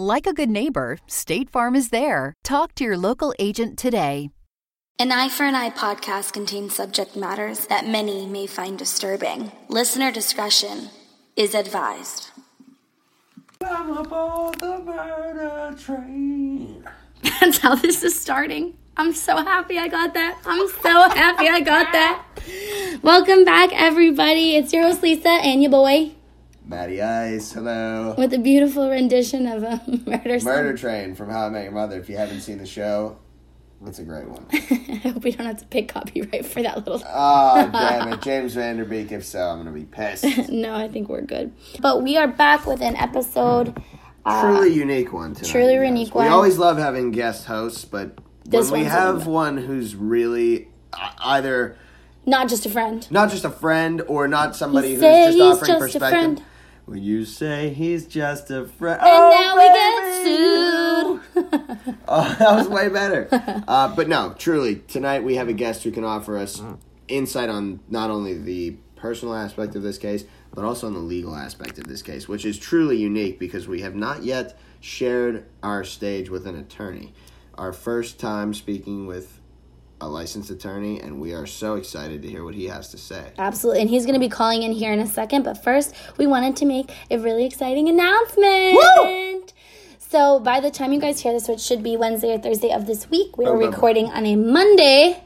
Like a good neighbor, State Farm is there. Talk to your local agent today. An Eye for an Eye podcast contains subject matters that many may find disturbing. Listener discretion is advised. I'm aboard the murder train. That's how this is starting. I'm so happy I got that. I'm so happy I got that. Welcome back, everybody. It's your host, Lisa, and your boy, Matty Ice, hello. with a beautiful rendition of a murder song. Murder Train from How I Met Your Mother. If you haven't seen the show, it's a great one. I hope we don't have to pay copyright for that little. Oh, damn it. James Van Der Beek, if so, I'm going to be pissed. No, I think we're good. But we are back with an episode. Truly unique one tonight. truly guys. unique We always love having guest hosts, but This when we have one who's really uh, either Not just a friend. not just a friend or not somebody who's just offering just a perspective. Friend. When you say he's just a friend, And oh, now we get sued. Oh, that was way better. Uh, but no, truly, tonight we have a guest who can offer us insight on not only the personal aspect of this case, but also on the legal aspect of this case, which is truly unique because we have not yet shared our stage with an attorney. Our first time speaking with a licensed attorney, and we are so excited to hear what he has to say. Absolutely. And he's going to be calling in here in a second. But first, we wanted to make a really exciting announcement. So, by the time you guys hear this, which should be Wednesday or Thursday of this week, we are November. recording on a Monday.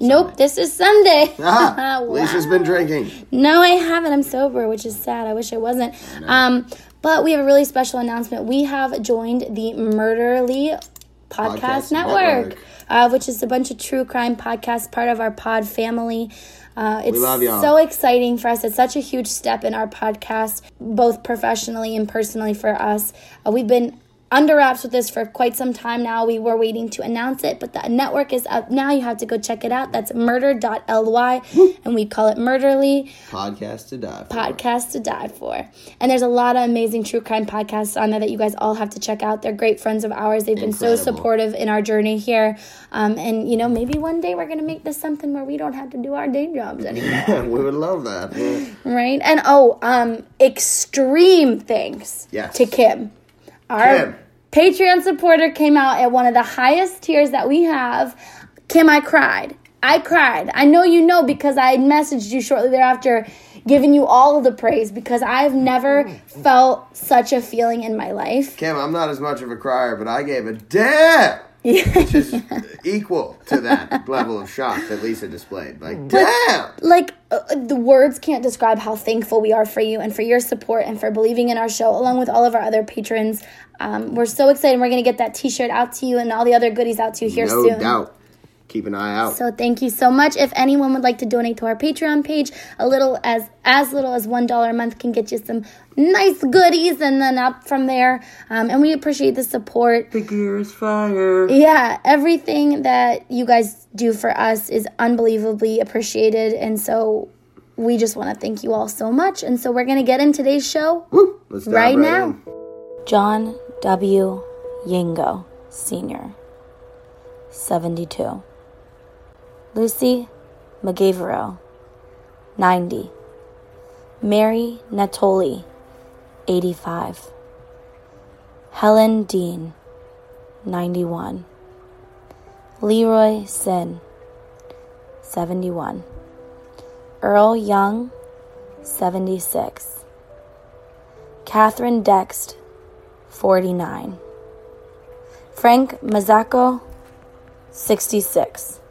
Nope, this is Sunday. Ah, Wow. Lisa's been drinking. No, I haven't. I'm sober, which is sad. I wish I wasn't. Um, but we have a really special announcement. We have joined the Murderly Podcast, Podcast Network, Network. Uh, which is a bunch of true crime podcasts, part of our pod family. Uh, it's so exciting for us. It's such a huge step in our podcast, both professionally and personally for us. Uh, we've been under wraps with this for quite some time now. We were waiting to announce it, but the network is up now. You have to go check it out. That's murder.ly, and we call it Murderly Podcast to die for. podcast to die for. And there's a lot of amazing true crime podcasts on there that you guys all have to check out. They're great friends of ours. They've been so supportive in our journey here. Um, and, you know, maybe one day we're going to make this something where we don't have to do our day jobs anymore, we would love that. Yeah. right? And, oh, um, extreme thanks Yes. to Kim. Our Kim. Patreon supporter came out at one of the highest tiers that we have. Kim, I cried. I cried. I know you know because I messaged you shortly thereafter, giving you all the praise because I've never hmm. felt such a feeling in my life. Kim, I'm not as much of a crier, but I gave a damn, which is equal to that level of shock that Lisa displayed. Like, damn! like uh, the words can't describe how thankful we are for you and for your support and for believing in our show along with all of our other patrons um, we're so excited we're going to get that t-shirt out to you and all the other goodies out to you here No soon doubt. Keep an eye out. so thank you so much if anyone would like to donate to our patreon page a little as as little as one dollar a month can get you some nice goodies and then up from there um, and we appreciate the support the gear is fire. yeah, everything that you guys do for us is unbelievably appreciated. And so we just want to thank you all so much. And so we're going to get in today's show Woo! Let's dive right now. in. John W. Yengo, Sr., 72. Lucy Mugavero, 90. Mary Natoli, 85. Helen Dean, 91. Leroy Sin, 71. Earl Young, 76. Catherine Dext, 49. Frank Mazzacco, 66.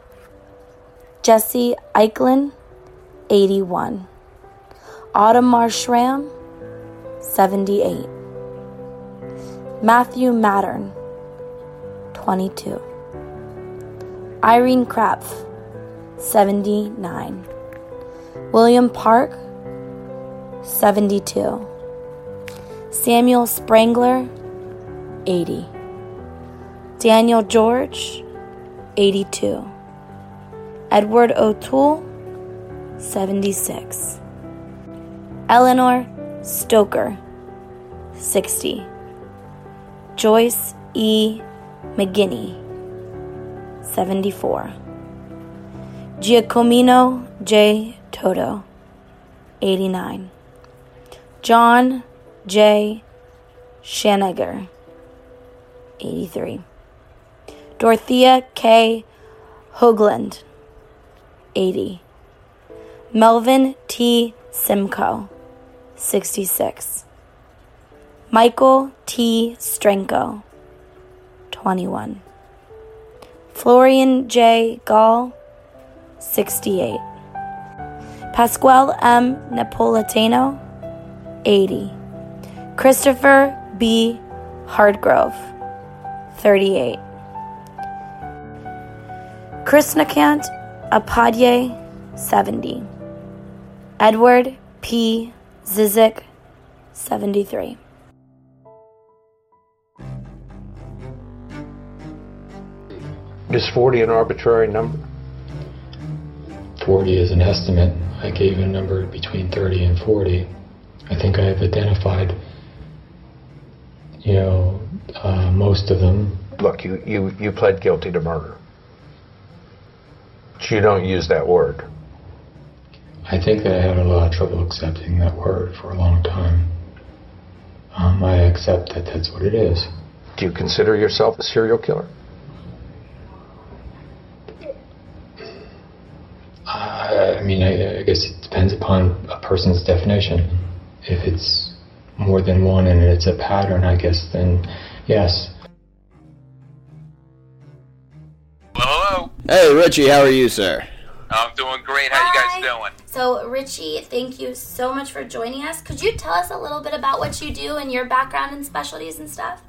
Jesse Eichlin, 81. Ottomar Schramm, 78. Matthew Mattern, 22. Irene Krapf, 79. William Park, 72. Samuel Sprangler, 80. Daniel George, 82. Edward O'Toole, 76. Eleanor Stoker, 60. Joyce E. McGinney, 74. Giacomino J. Toto, 89. John J. Shanagher, 83. Dorothea K. Hoagland, 80. Melvin T. Simcoe, 66. Michael T. Strenko, 21. Florian J. Gall, 68. Pasquale M. Napolitano, 80. Christopher B. Hardgrove, 38. Krishnakant Upadhyay, 70. Edward P. Zizik, 73. Is 40 an arbitrary number? 40 is an estimate. I gave a number between 30 and 40. I think I have identified, you know, uh, most of them. Look, you, you, you pled guilty to murder. But you don't use that word. I think that I had a lot of trouble accepting that word for a long time. Um, I accept that that's what it is. Do you consider yourself a serial killer? Uh, I mean, I, I guess it depends upon a person's definition. If it's more than one and it's a pattern, I guess, then yes. Hey, Richie, how are you, sir? I'm doing great. How you guys doing? So, Richie, thank you so much for joining us. Could you tell us a little bit about what you do and your background and specialties and stuff?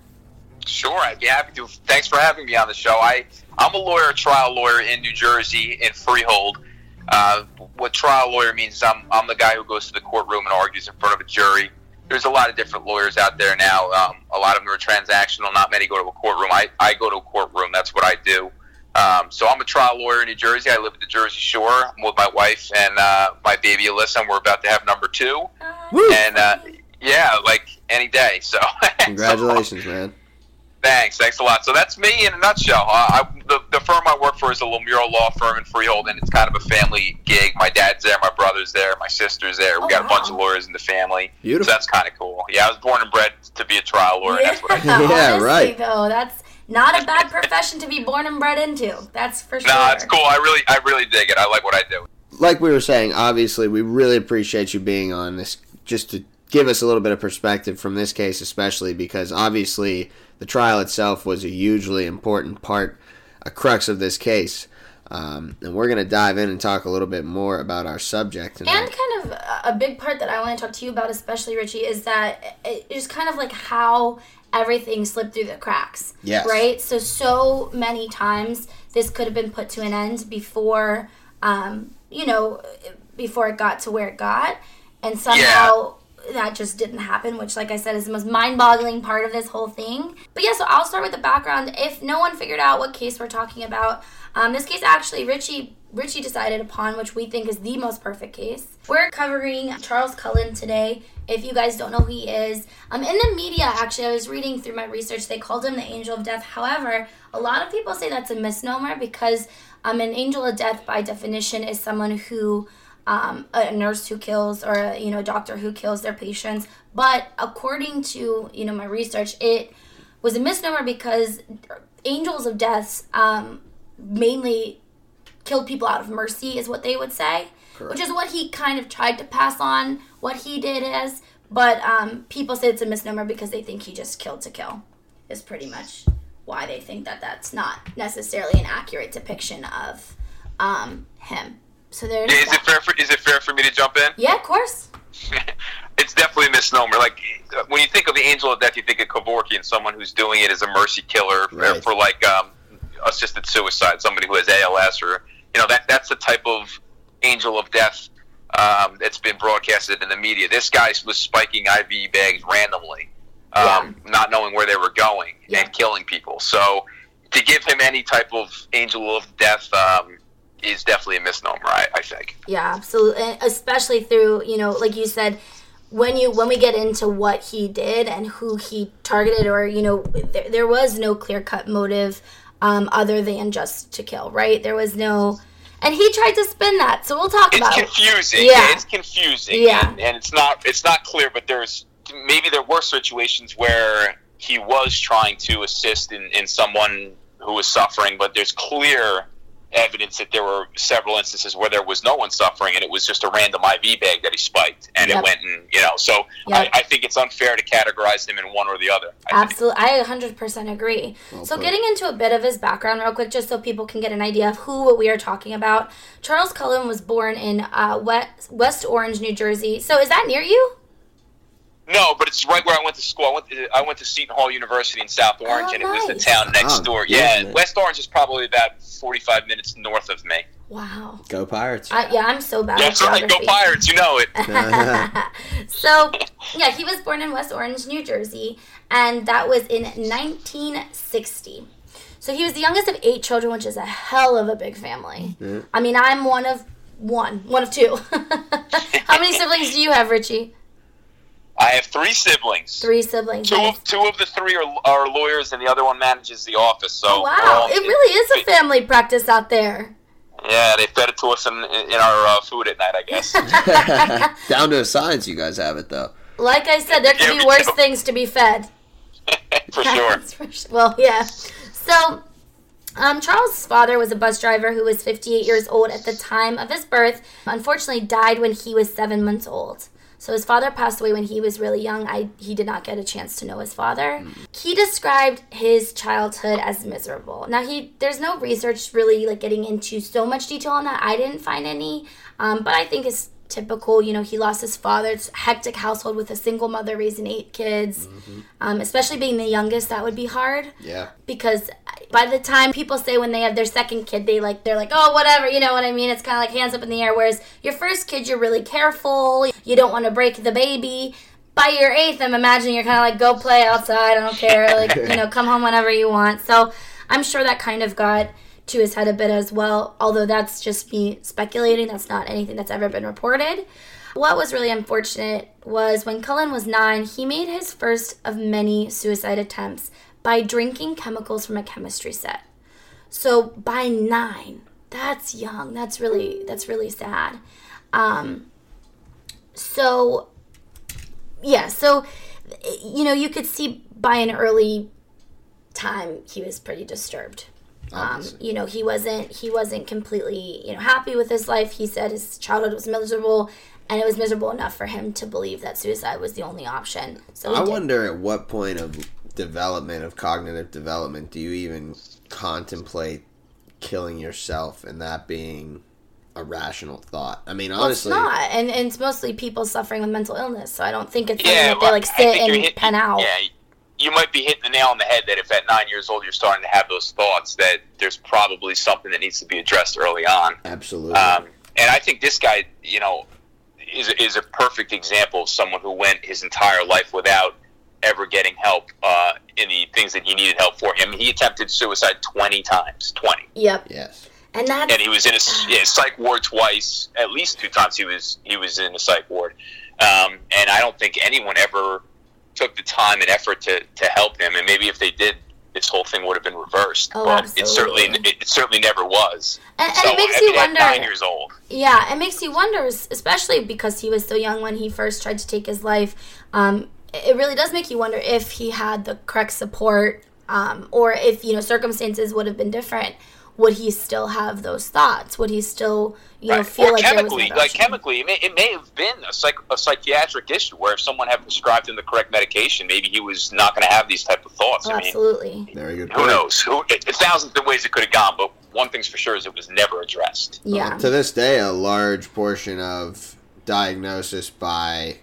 Sure, I'd be happy to. Thanks for having me on the show. I I'm a lawyer, a trial lawyer in New Jersey in Freehold. Uh, what trial lawyer means is I'm I'm the guy who goes to the courtroom and argues in front of a jury. There's a lot of different lawyers out there now. Um, a lot of them are transactional. Not many go to a courtroom. I, I go to a courtroom. That's what I do. Um, so I'm a trial lawyer in New Jersey. I live at the Jersey Shore. I'm with my wife and uh, my baby Alyssa, and we're about to have number two. And uh, yeah, like any day. So Congratulations, man. Thanks, thanks a lot. So that's me in a nutshell. Uh, I, the, the firm I work for is a Lomurro law firm in Freehold, and it's kind of a family gig. My dad's there, my brother's there, my sister's there. We Oh, got a bunch of lawyers in the family. Beautiful. So that's kind of cool. Yeah, I was born and bred to be a trial lawyer. and That's what I do. Yeah, Honestly, right. Though that's not a bad profession to be born and bred into. That's for sure. No, it's cool. I really, I really dig it. I like what I do. Like we were saying, obviously, we really appreciate you being on this just to give us a little bit of perspective from this case, especially because obviously the trial itself was a hugely important part, a crux of this case. Um, and we're going to dive in and talk a little bit more about our subject. And kind of a- a big part that I want to talk to you about, especially Richie, is that it is kind of like how everything slipped through the cracks. Yes. Right? So, so many times this could have been put to an end before, um, you know, before it got to where it got. And somehow that just didn't happen, which, like I said, is the most mind boggling part of this whole thing. But yeah, so I'll start with the background. If no one figured out what case we're talking about, um, this case actually, Richie. Richie decided upon, which we think is the most perfect case. We're covering Charles Cullen today. If you guys don't know who he is, um, in the media, actually, I was reading through my research, they called him the Angel of Death. However, a lot of people say that's a misnomer because um, an angel of death, by definition, is someone who um, a nurse who kills or a, you know a doctor who kills their patients. But according to you know my research, it was a misnomer because angels of death um, mainly killed people out of mercy, is what they would say, which is what he kind of tried to pass on what he did as. But um, people say it's a misnomer because they think he just killed to kill. Is pretty much why they think that that's not necessarily an accurate depiction of um, him. So there's Is that. it fair? For, is it fair for me to jump in? Yeah, of course. it's definitely a misnomer. Like when you think of the angel of death, you think of Kevorkian, someone who's doing it as a mercy killer for, Right. for like um, assisted suicide, somebody who has ALS or you know that that's the type of angel of death um, that's been broadcasted in the media. This guy was spiking IV bags randomly, um, not knowing where they were going Yeah. and killing people. So to give him any type of angel of death um, is definitely a misnomer. I, I think. Yeah, absolutely. And especially through, you know, like you said, when you when we get into what he did and who he targeted, or you know, there, there was no clear cut motive um, other than just to kill. Right? There was no. And he tried to spin that, so we'll talk It's about it. It's confusing. Yeah. It's confusing. Yeah. And, and it's not it's not clear, but there's maybe there were situations where he was trying to assist in, in someone who was suffering, but there's clear evidence that there were several instances where there was no one suffering and it was just a random IV bag that he spiked and Yep. it went and you know so Yep. I, I think it's unfair to categorize him in one or the other. I think. Absolutely, I 100% agree. so, getting into a bit of his background, real quick, just so people can get an idea of who we are talking about. Charles Cullen was born in uh, West, West Orange, New Jersey. So, is that near you? No, but it's right where I went to school. I went to, I went to Seton Hall University in South oh, Orange, Oh, and it was the town next Oh, door. yeah, Yeah. West Orange is probably about 45 minutes north of me. Wow. Go Pirates. I, yeah, I'm so bad That's right. Go. Pirates. You know it. So, yeah, he was born in West Orange, New Jersey, and that was in 1960. So he was the youngest of eight children, which is a hell of a big family. I mean, I'm one of one, one of two. How many siblings do you have, Richie? I have three siblings. Three siblings. Two of, two of the three are, are lawyers, and the other one manages the office. So Wow, all- it really is a family practice out there. Yeah, they fed it to us in, in our uh, food at night, I guess. Down to a science, you guys have it though. Like I said, there could Yeah, be worse do. things to be fed. For sure. For. Well, yeah. So, um, Charles' father was a bus driver who was 58 years old at the time of his birth. Unfortunately, died when he was seven months old. So his father passed away when he was really young. I he did not get a chance to know his father. He described his childhood as miserable. Now he there's no research really like getting into so much detail on that. I didn't find any, um, but I think it's typical. You know, he lost his father. It's a hectic household with a single mother raising eight kids. Um, especially being the youngest, that would be hard Yeah. because by the time people say when they have their second kid they like they're like oh whatever you know what i mean? It's kind of like hands up in the air. Whereas your first kid you're really careful you don't want to break the baby. By your eighth i'm imagining you're kind of like go play outside i don't care like you know come home whenever you want. So i'm sure that kind of got to his head a bit as well although that's just me speculating that's not anything that's ever been reported. What was really unfortunate was when Cullen was nine, he made his first of many suicide attempts by drinking chemicals from a chemistry set. So by nine, that's young. That's really that's really sad. Um, so yeah, so you know you could see by an early time he was pretty disturbed. Um, you know he wasn't he wasn't completely you know happy with his life. He said his childhood was miserable, and it was miserable enough for him to believe that suicide was the only option. So I did. wonder at what point of development of cognitive development do you even contemplate killing yourself and that being a rational thought? I mean, Well, it's honestly, not, and, and it's mostly people suffering with mental illness. So I don't think it's Yeah, something that they like sit you're and hit- pen out. Yeah, you might be hitting the nail on the head that if at nine years old you're starting to have those thoughts, that there's probably something that needs to be addressed early on. absolutely. Um, and I think this guy, you know, is is a perfect example of someone who went his entire life without ever getting help uh, in the things that he needed help for. Him, he attempted suicide twenty times, twenty, Yep, yes. and that's and he was in a yeah, psych ward twice. At least two times he was he was in a psych ward. Um, and I don't think anyone ever took the time and effort to, to help him. And maybe if they did, this whole thing would have been reversed. Oh, but it certainly it, it certainly never was. And- and so it makes I you mean, at wonder- Nine years old. Yeah, it makes you wonder, especially because he was so young when he first tried to take his life. Um, it really does make you wonder if he had the correct support, um, or if you know circumstances would have been different. Would he still have those thoughts? Would he still, you know, Right. feel or like there was chemically, like chemically, it may, it may have been a, psych, a psychiatric issue where if someone had prescribed him the correct medication, maybe he was not going to have these type of thoughts. Oh, I mean, absolutely. Very good. who point. knows? Who, it, it, thousands of ways it could have gone, but one thing's for sure is it was never addressed. Yeah. To this day, a large portion of diagnosis by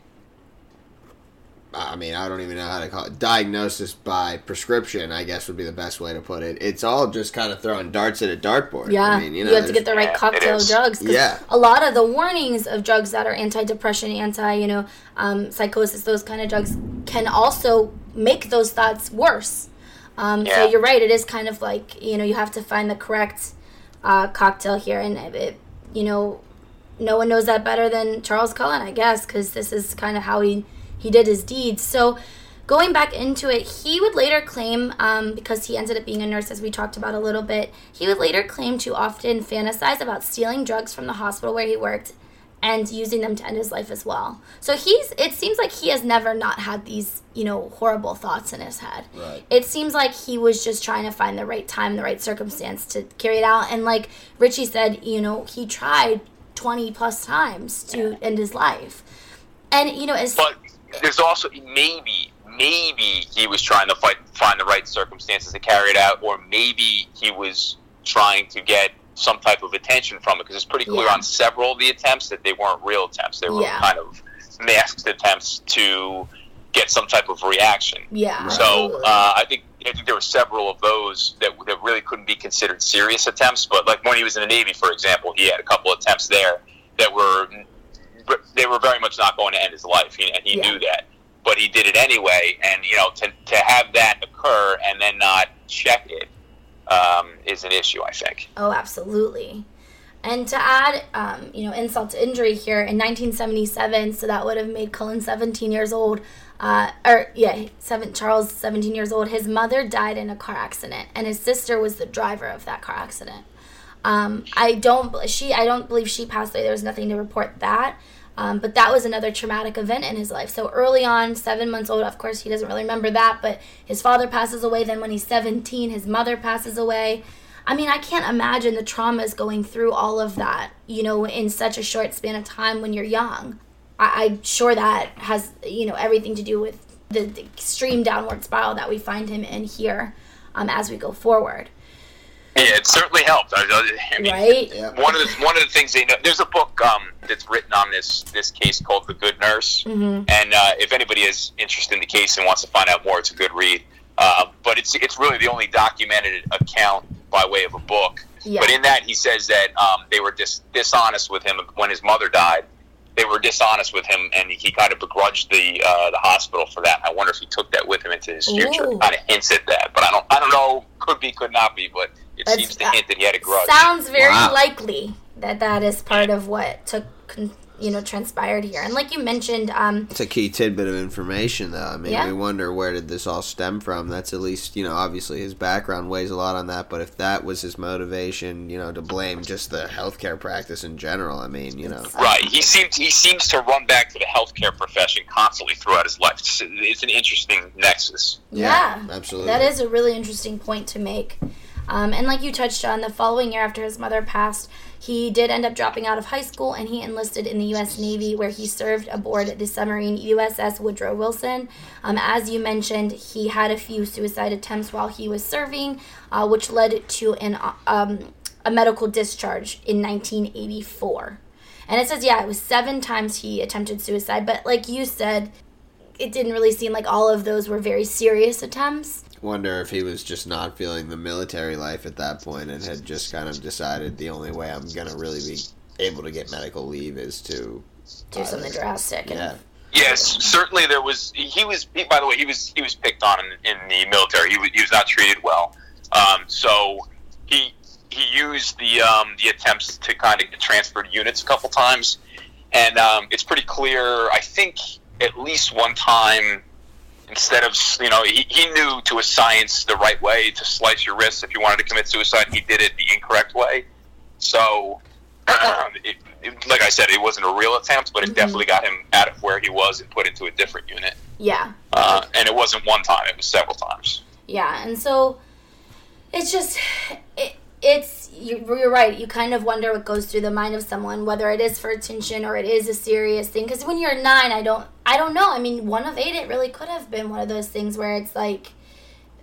I mean, I don't even know how to call it. Diagnosis by prescription, I guess would be the best way to put it. It's all just kind of throwing darts at a dartboard. Yeah, I mean, you you, have to get the right cocktail of is. drugs. 'cause Yeah. a lot of the warnings of drugs that are anti-depression, anti, you know, um, psychosis, those kind of drugs can also make those thoughts worse. Um, Yeah. So you're right. It is kind of like you know you have to find the correct uh, cocktail here, and it, it, you know no one knows that better than Charles Cullen, I guess, because this is kind of how he he did his deeds. So going back into it, he would later claim, um, because he ended up being a nurse, as we talked about a little bit, he would later claim to often fantasize about stealing drugs from the hospital where he worked and using them to end his life as well. So he's it seems like he has never not had these, you know, horrible thoughts in his head. Right. It seems like he was just trying to find the right time, the right circumstance to carry it out. And like Richie said, you know, he tried 20 plus times to end his life. And you know, as But there's also maybe maybe he was trying to fight, find the right circumstances to carry it out, or maybe he was trying to get some type of attention from it because it's pretty clear Yeah. on several of the attempts that they weren't real attempts; they were Yeah. kind of masked attempts to get some type of reaction. yeah. So uh, I think I think there were several of those that that really couldn't be considered serious attempts. But like when he was in the Navy, for example, he had a couple attempts there that were they were very much not going to end his life, he, and he Yeah. knew that. But he did it anyway, and you know to to have that occur and then not check it um, is an issue. I think. Oh, absolutely. And to add, um, you know, insult to injury here, in 1977, so that would have made Cullen 17 years old, uh, or yeah, seven, Charles 17 years old. His mother died in a car accident, and his sister was the driver of that car accident. Um, I don't, she, I don't believe she passed away. There was nothing to report that. Um, but that was another traumatic event in his life. So early on, seven months old, of course, he doesn't really remember that, but his father passes away. Then when he's 17, his mother passes away. I mean, I can't imagine the traumas going through all of that, you know, in such a short span of time when you're young. I, I'm sure that has, you know, everything to do with the, the extreme downward spiral that we find him in here um, as we go forward. Yeah, it certainly helped. I, I mean, Right? Yeah. one of the one of the things they know. There's a book um, that's written on this this case called The Good Nurse, Mm-hmm. and uh, if anybody is interested in the case and wants to find out more, it's a good read. Uh, but it's it's really the only documented account by way of a book. Yeah. But in that, he says that um, they were dis- dishonest with him when his mother died. They were dishonest with him, and he kind of begrudged the uh, the hospital for that. I wonder if he took that with him into his future. Ooh. Kind of hints at that, but I don't I don't know. Could be, could not be, but it That's- seems to hint that he had a grudge. Sounds very Wow. likely that that is part of what took, you know, transpired here. And like you mentioned, um, It's a key tidbit of information, though. I mean, Yeah. we wonder where did this all stem from. That's at least, you know, obviously his background weighs a lot on that. But if that was his motivation, you know, to blame just the healthcare practice in general, I mean, you know, Right. He seems he seems to run back to the healthcare profession constantly throughout his life. It's, it's an interesting nexus. yeah, absolutely. That is a really interesting point to make. Um, and like you touched on, the following year after his mother passed, he did end up dropping out of high school and he enlisted in the U.S. Navy, where he served aboard the submarine USS Woodrow Wilson. Um, as you mentioned, he had a few suicide attempts while he was serving, uh, which led to an uh, um, a medical discharge in 1984. And it says, yeah, it was seven times he attempted suicide, but like you said, it didn't really seem like all of those were very serious attempts. Wonder if he was just not feeling the military life at that point and had just kind of decided the only way I'm gonna really be able to get medical leave is to Do something drastic. And, yeah. Yes, certainly there was. He was. He, by the way, he was. He was picked on in, in the military. He was, he was not treated well. Um, so he he used the um, the attempts to kind of get transferred units a couple times, and um, it's pretty clear. I think at least one time, instead of you know, he, he knew to a science the right way to slice your wrists if you wanted to commit suicide. He did it the incorrect way. So. It, it, like I said, it wasn't a real attempt, but it definitely got him out of where he was and put into a different unit. yeah, Uh, and it wasn't one time; it was several times. yeah. And so it's just, it, it's, you- you're right. You kind of wonder what goes through the mind of someone, whether it is for attention or it is a serious thing. Because when you're nine, I don't, I don't know. I mean, one of eight, it really could have been one of those things where it's like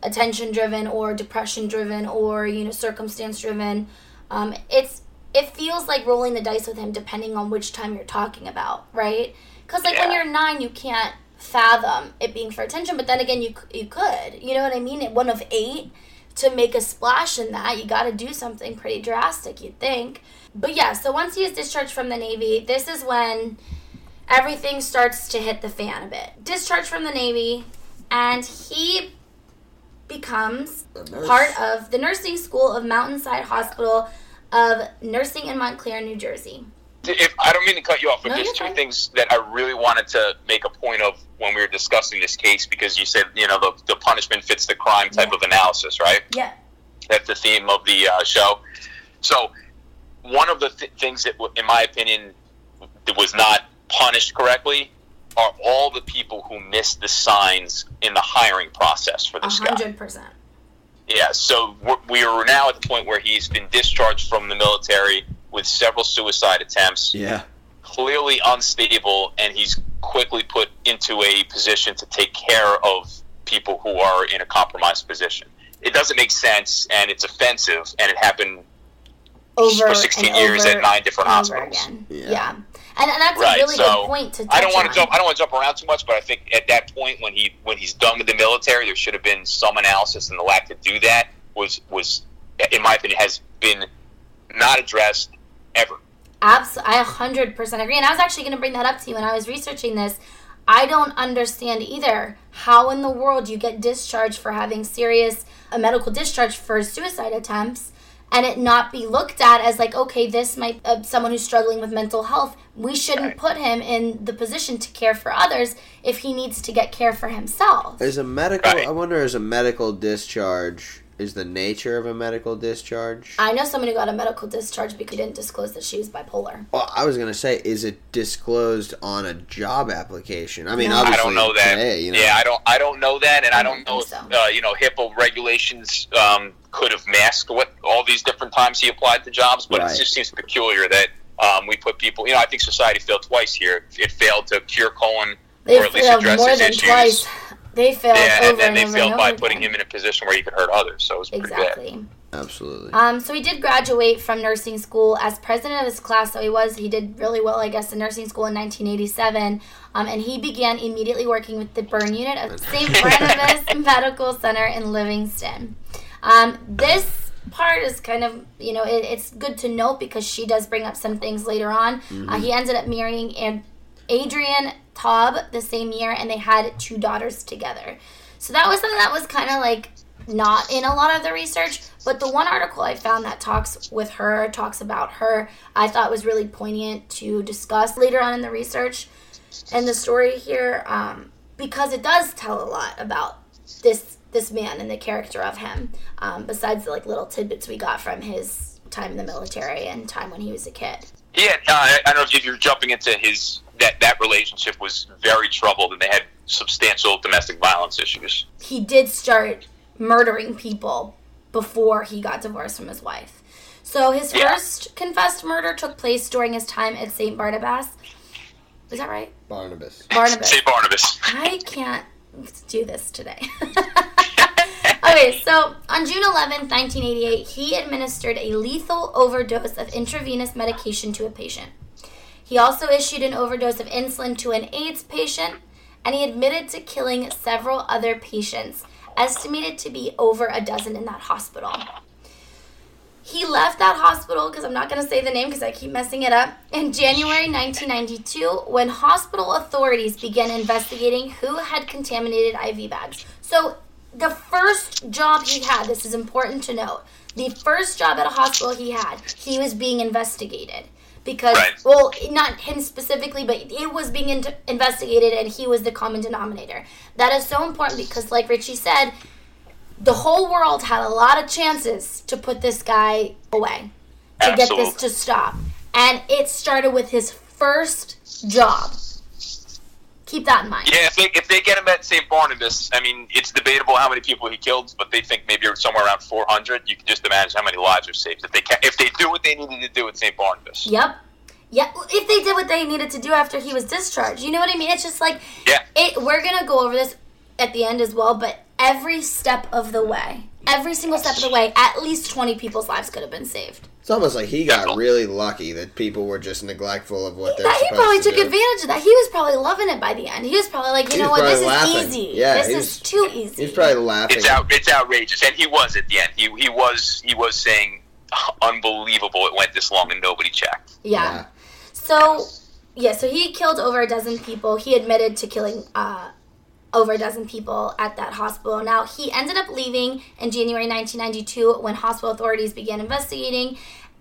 attention driven or depression driven or, you know, circumstance driven. Um, it's, it feels like rolling the dice with him depending on which time you're talking about, right? Because like when you're nine, you can't fathom it being for attention, but then again, you you could, you know what I mean? At one of eight, to make a splash in that, you got to do something pretty drastic, you'd think. But yeah, so once he is discharged from the Navy, this is when everything starts to hit the fan a bit. Discharged from the Navy, and he becomes part of the nursing school of Mountainside Hospital of Nursing in Montclair, New Jersey. If I don't mean to cut you off, but No, there's two fine. things that I really wanted to make a point of when we were discussing this case because you said you know the, the punishment fits the crime type Yeah. of analysis, right? Yeah. That's the theme of the uh, show. So, one of the th- things that, w- in my opinion, was not punished correctly are all the people who missed the signs in the hiring process for this guy. hundred percent. Yeah, so we're, we are now at the point where he's been discharged from the military with several suicide attempts, Yeah. clearly unstable, and he's quickly put into a position to take care of people who are in a compromised position. It doesn't make sense, and it's offensive, and it happened Over for 16 years over at nine different hospitals. Yeah. Yeah. And, and that's Right, a really so good point to touch I don't want to jump. I don't want to jump around too much, but I think at that point when he when he's done with the military, there should have been some analysis, and the lack to do that was was, in my opinion, has been not addressed ever. Absolutely, I 100% agree. And I was actually going to bring that up to you when I was researching this. I don't understand either how in the world you get discharged for having serious a medical discharge for suicide attempts and it not be looked at as like okay this might uh, someone who's struggling with mental health we shouldn't Right. put him in the position to care for others if he needs to get care for himself Is a medical? Right. I wonder. Is a medical discharge? Is the nature of a medical discharge? i know someone who got a medical discharge because he didn't disclose that she was bipolar well, I was gonna say, is it disclosed on a job application? I mean, No. I don't know that. today, you know. Yeah, I don't. I don't know that, and I, I don't don't know think if uh, you know HIPAA regulations um, could have masked what all these different times he applied to jobs, but Right. it just seems peculiar that um, we put people. You know, I think society failed twice here. It failed to cure Cullen they or at least address more his than issues. twice they failed Yeah, over and then they over failed and by over putting again. him in a position where he could hurt others. So it was pretty bad. exactly absolutely. Um, so he did graduate from nursing school as president of his class. So he was he did really well, I guess, in nursing school in 1987. Um, and he began immediately working with the burn unit of St. Barnabas Medical Center in Livingston. Um, this part is kind of you know it, it's good to note because she does bring up some things later on. Uh, he ended up marrying Ad- Adrienne Taub the same year, and they had two daughters together. So that was something that was kind of like not in a lot of the research, but the one article I found that talks with her, talks about her, I thought was really poignant to discuss later on in the research and the story here, um, because it does tell a lot about this this man and the character of him. Um, besides the like little tidbits we got from his time in the military and time when he was a kid. Yeah, uh, I I don't know if you're jumping into his that that relationship was very troubled, and they had substantial domestic violence issues. he did start murdering people before he got divorced from his wife. So his Yeah. first confessed murder took place during his time at St. Barnabas. Is that right? Barnabas. Barnabas. Say Barnabas. I can't do this today. okay, so on June 11th, 1988, he administered a lethal overdose of intravenous medication to a patient. He also issued an overdose of insulin to an AIDS patient, and he admitted to killing several other patients, estimated to be over a dozen in that hospital. He left that hospital, because I'm not going to say the name because I keep messing it up, in January 1992 when hospital authorities began investigating who had contaminated IV bags. So, the first job he had, this is important to note, the first job at a hospital he had, he was being investigated. Because, Right. well, not him specifically, but it was being in- investigated and he was the common denominator. That is so important because, like Richie said, the whole world had a lot of chances to put this guy away, to get this to stop. And it started with his first job. Keep that in mind. Yeah, if they, if they get him at St. Barnabas, I mean, it's debatable how many people he killed, but they think maybe somewhere around 400. You can just imagine how many lives are saved if they can, if they do what they needed to do at St. Barnabas. Yep. Yeah, if they did what they needed to do after he was discharged. You know what I mean? It's just like Yeah. it we're going to go over this at the end as well, but every step of the way, every single step of the way, at least 20 people's lives could have been saved. It's almost like he got really lucky that people were just neglectful of what they're Yeah, he supposed probably to took do. advantage of that. He was probably loving it by the end. He was probably like, you He know what, this probably is easy. Yeah, this he is too easy. He's probably laughing. It's out. It's outrageous, and he was at the end. He he was he was saying, "Unbelievable! It went this long and nobody checked." Yeah. Yeah. So, yeah, so he killed over a dozen people. He admitted to killing uh, over a dozen people at that hospital. Now, he ended up leaving in January 1992 when hospital authorities began investigating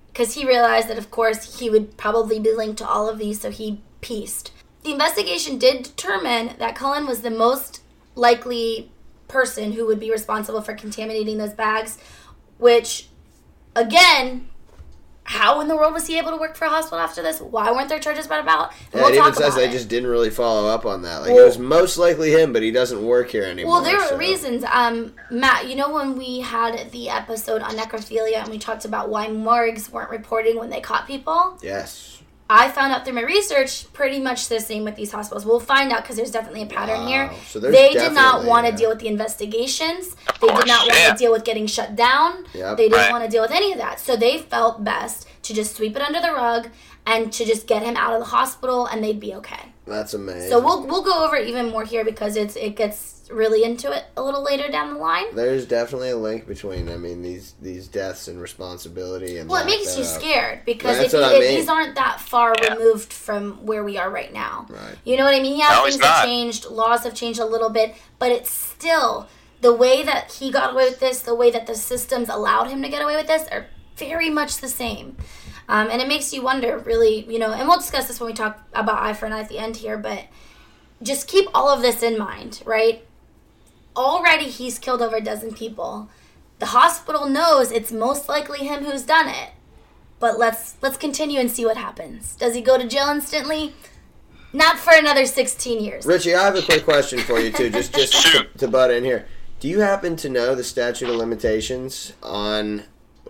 because he realized that, of course, he would probably be linked to all of these, so he pieced. The investigation did determine that Cullen was the most likely person who would be responsible for contaminating those bags, which, again, how in the world was he able to work for a hospital after this? Why weren't there charges brought about? And Yeah, it even says they it. just didn't really follow up on that. Like Well- it was most likely him, but he doesn't work here anymore. Well, there were so- reasons. Um, Matt, you know when we had the episode on necrophilia and we talked about why morgues weren't reporting when they caught people? Yes. I found out through my research pretty much the same with these hospitals. We'll find out because there's definitely a pattern Wow. here. So they did not want to yeah. deal with the investigations. Of they course, did oh, not want yeah. to deal with getting shut down. Yep. They didn't Right. want to deal with any of that. So they felt best to just sweep it under the rug and to just get him out of the hospital and they'd be okay. That's amazing. So we'll we'll go over it even more here because it's it gets really into it a little later down the line. There's definitely a link between, I mean, these these deaths and responsibility and. Well, it makes you thereof. scared because if, you- I if these aren't that far Yeah. removed from where we are right now. Right. You know what I mean? Yeah, No, things it's have changed, laws have changed a little bit, but it's still the way that he got away with this, the way that the systems allowed him to get away with this, are very much the same. Um, and it makes you wonder, really, you know, and we'll discuss this when we talk about eye for an eye at the end here, but just keep all of this in mind, right? Already he's killed over a dozen people. The hospital knows it's most likely him who's done it. But let's let's continue and see what happens. Does he go to jail instantly? Not for another 16 years. Richie, I have a quick question for you too, just just to, to butt in here. Do you happen to know the statute of limitations on?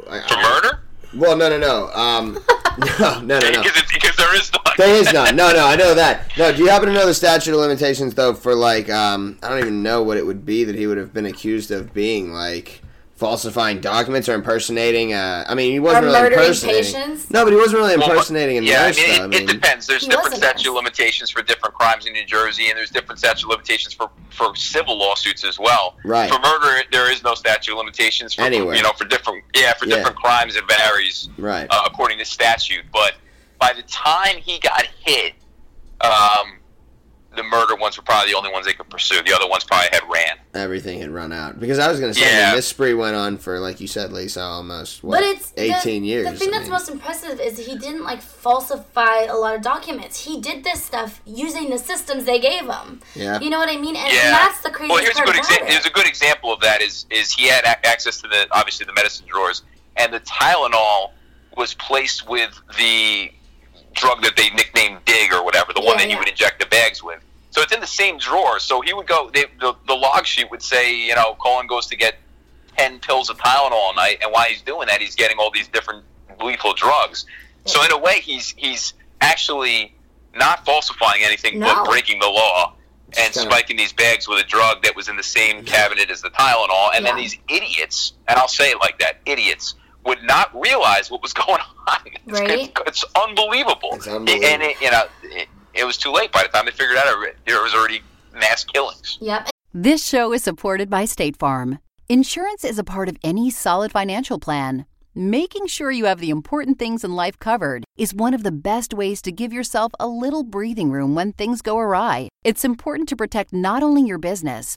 I- For I- murder? Well, no, no, no. Um, no, no, no, no. Because, there is none. There is none. No, no, I know that. No, do you happen to know the statute of limitations though for like um I don't even know what it would be that he would have been accused of being like falsifying documents or impersonating uh I mean he wasn't Or really impersonating. patients? No, but he wasn't really Well, impersonating a yeah, nurse I mean, though. it, it depends. There's different was statute of limitations for different crimes in New Jersey, and there's different statute of limitations for, for civil lawsuits as well. Right. For murder, there is no statute of limitations. For, Anywhere. You know, for different yeah, for Yeah. different crimes, it varies Right. uh, according to statute. But by the time he got hit, um, the murder ones were probably the only ones they could pursue. The other ones probably had ran. Everything had run out because I was going to say I mean, this spree went on for like you said, Lisa, almost what, But it's the- eighteen years. The thing I that's mean. most impressive is he didn't like falsify a lot of documents. He did this stuff using the systems they gave him. Yeah. You know what I mean? And, Yeah. and that's the craziest Well, here's a good example. Here's a good example of that. Is is he had a- access to the obviously the medicine drawers, and the Tylenol was placed with the drug that they nicknamed Dig or whatever, the one that yeah. would inject the bags with. So it's in the same drawer. So he would go. They, the the log sheet would say, you know, Cullen goes to get ten pills of Tylenol a night, and while he's doing that, he's getting all these different lethal drugs. So in a way, he's he's actually not falsifying anything No. but breaking the law and spiking these bags with a drug that was in the same cabinet as the Tylenol. And then these idiots, and I'll say it like that, idiots would not realize what was going on. It's, Right. it's, it's unbelievable. It's unbelievable. And it, you know, it, it was too late by the time they figured out it, there was already mass killings. Yep. This show is supported by State Farm. Insurance is a part of any solid financial plan. Making sure you have the important things in life covered is one of the best ways to give yourself a little breathing room when things go awry. It's important to protect not only your business,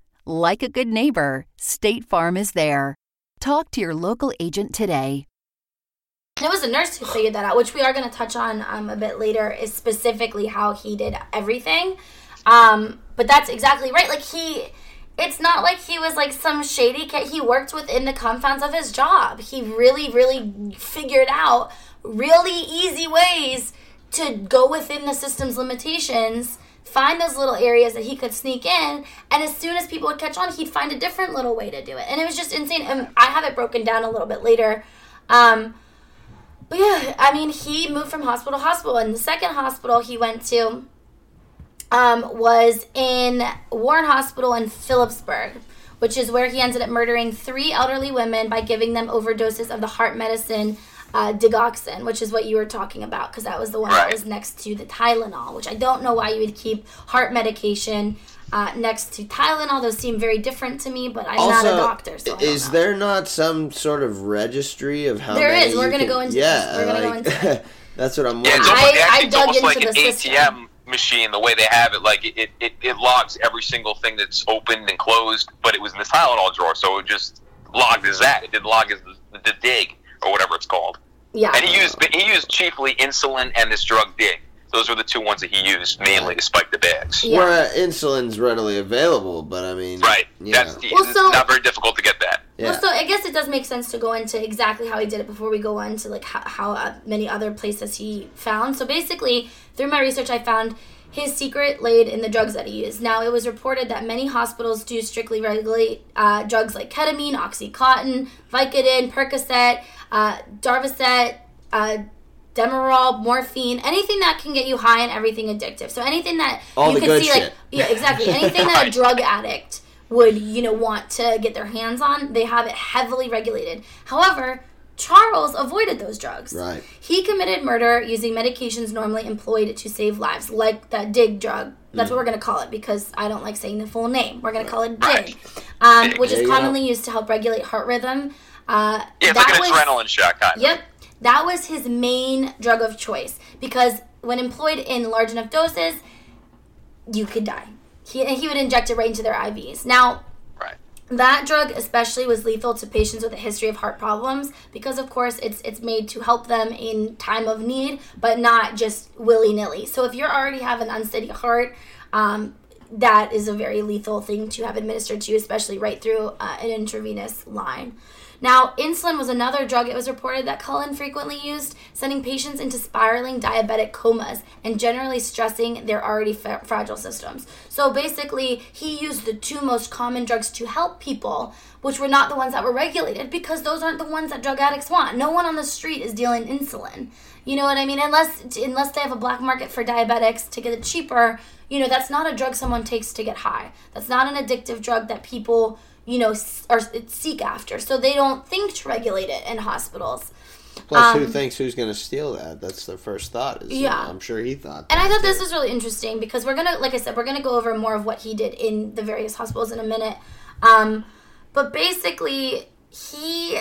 Like a good neighbor, State Farm is there. Talk to your local agent today. It was a nurse who figured that out, which we are going to touch on um, a bit later, is specifically how he did everything. Um, but that's exactly right. Like, he, it's not like he was like some shady cat. He worked within the confines of his job. He really, really figured out really easy ways to go within the system's limitations. Find those little areas that he could sneak in, and as soon as people would catch on, he'd find a different little way to do it. And it was just insane. And I have it broken down a little bit later. Um, but yeah, I mean, he moved from hospital to hospital. And the second hospital he went to, um, was in Warren Hospital in Phillipsburg, which is where he ended up murdering three elderly women by giving them overdoses of the heart medicine uh, digoxin, which is what you were talking about, because that was the one that was next to the Tylenol, which I don't know why you would keep heart medication uh, next to Tylenol. Those seem very different to me, but I'm not a doctor, so I don't is know. there not some sort of registry of how There many is. We're gonna can- go into yeah, this. We're gonna go into it. that's what I'm Yeah, it's wondering. almost, I- I actually, it's dug almost into like the an system. ATM machine, the way they have it. Like, it, it, it, it logs every single thing that's opened and closed, but it was in the Tylenol drawer, so it just logged as that. It didn't log as the, the dig, or whatever it's called. yeah. And he used he used chiefly insulin and this drug dig. Those were the two ones that he used mainly to spike the bags. Yeah. Where uh, insulin's readily available, but I mean, Right. Yeah. That's Well, it's so- not very difficult to get that. yeah. Well, so I guess it does make sense to go into exactly how he did it before we go on to like how, how uh, many other places he found. So basically, through my research, I found his secret laid in the drugs that he used. Now, it was reported that many hospitals do strictly regulate uh, drugs like ketamine, oxycontin, Vicodin, Percocet, uh, Darvocet, uh, Demerol, morphine, anything that can get you high and everything addictive. So anything that All you the can good see, like yeah, exactly. Anything that a drug addict would, you know, want to get their hands on, they have it heavily regulated. However, Charles avoided those drugs. Right. He committed murder using medications normally employed to save lives, like that dig drug. That's Hmm. what we're going to call it because I don't like saying the full name. We're going to call it dig, um, which is you go. commonly used to help regulate heart rhythm. Uh, Yeah, that like an was- adrenaline shot kind of. Yep. That was his main drug of choice because when employed in large enough doses, you could die. He, he would inject it right into their IVs. Now, Right. that drug especially was lethal to patients with a history of heart problems because of course it's it's made to help them in time of need but not just willy-nilly so if you already have an unsteady heart um, that is a very lethal thing to have administered to you especially right through uh, an intravenous line now insulin was another drug it was reported that cullen frequently used sending patients into spiraling diabetic comas and generally stressing their already fa- fragile systems. So basically he used the two most common drugs to help people which were not the ones that were regulated because those aren't the ones that drug addicts want. No one on the street is dealing insulin. You know what i mean? Unless unless they have a black market for diabetics to get it cheaper you know that's not a drug someone takes to get high. That's not an addictive drug that people you know or seek after so they don't think to regulate it in hospitals Plus, who um, thinks who's going to steal that? That's their first thought. Is, you Yeah. know, I'm sure he thought. And I thought this was really interesting because we're gonna, like I said, we're gonna go over more of what he did in the various hospitals in a minute. Um, but basically, he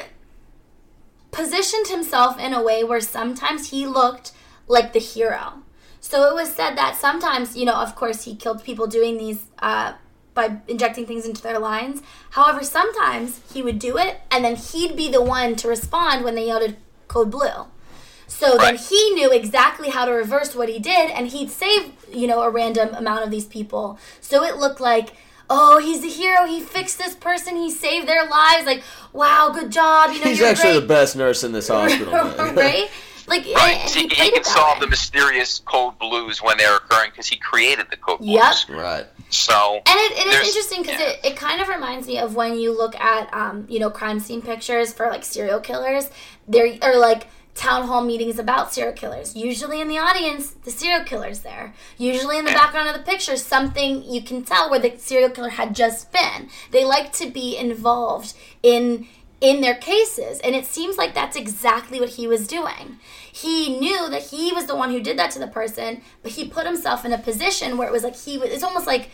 positioned himself in a way where sometimes he looked like the hero. So it was said that sometimes, you know, of course, he killed people doing these uh, by injecting things into their lines. However, sometimes he would do it, and then he'd be the one to respond when they yelled code blue. So then he knew exactly how to reverse what he did, and he'd save, you know, a random amount of these people. So it looked like, oh, he's a hero. He fixed this person. He saved their lives. Like, wow, good job. You know, He's you're actually great. the best nurse in this hospital. right? Like, Right. and See, he he, played can solve way. the mysterious code blues when they're occurring because he created the code blues. Yep. right. So And, it, and it's interesting because yeah. it, it kind of reminds me of when you look at, um, you know, crime scene pictures for like serial killers. There or like town hall meetings about serial killers. Usually in the audience, the serial killer's there. Usually in the background of the picture, something you can tell where the serial killer had just been. They like to be involved in in their cases and it seems like that's exactly what he was doing he knew that he was the one who did that to the person but he put himself in a position where it was like he was it's almost like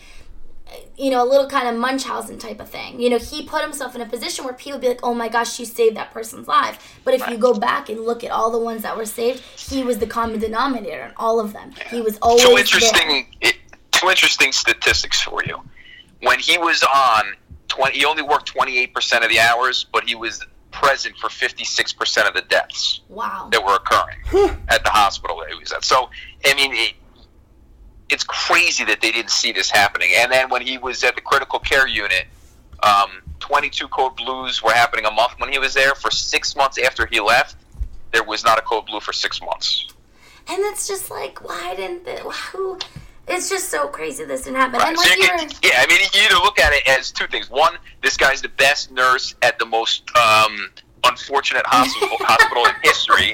you know, a little kind of Munchausen type of thing. You know, he put himself in a position where people would be like, oh my gosh, you saved that person's life. But if you go back and look at all the ones that were saved, he was the common denominator in all of them. He was always two interesting it, two interesting statistics for you. When he was on, 20, he only worked 28% of the hours, but he was present for 56% of the deaths Wow. that were occurring at the hospital that he was at. So, I mean, it, it's crazy that they didn't see this happening. And then when he was at the critical care unit, um, 22 code blues were happening a month when he was there. For six months after he left, there was not a code blue for six months. And it's just like, why didn't the, who? It's just so crazy this didn't happen. Right. And like you you can, yeah, I mean, you either look at it as two things. One, this guy's the best nurse at the most um, unfortunate hospital hospital in history,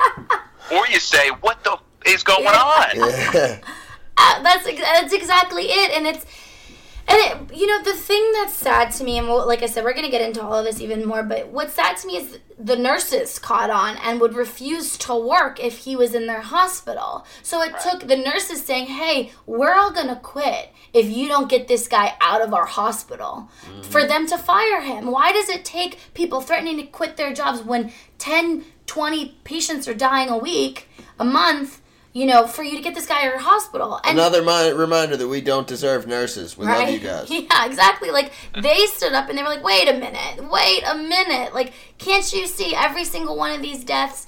or you say, what the f- is going on? Yeah. yeah, that's that's exactly it, and it's and it, you know the thing that's sad to me, and we'll, like I said, we're gonna get into all of this even more. But what's sad to me is the nurses caught on and would refuse to work if he was in their hospital. So it took the nurses saying, "Hey, we're all gonna quit if you don't get this guy out of our hospital," mm-hmm. for them to fire him. Why does it take people threatening to quit their jobs when 10, 20 patients are dying a week, a month? You know, for you to get this guy out of hospital. And Another mi- reminder that we don't deserve nurses. We love you guys. Yeah, exactly. Like they stood up and they were like, "Wait a minute, wait a minute! Like, can't you see every single one of these deaths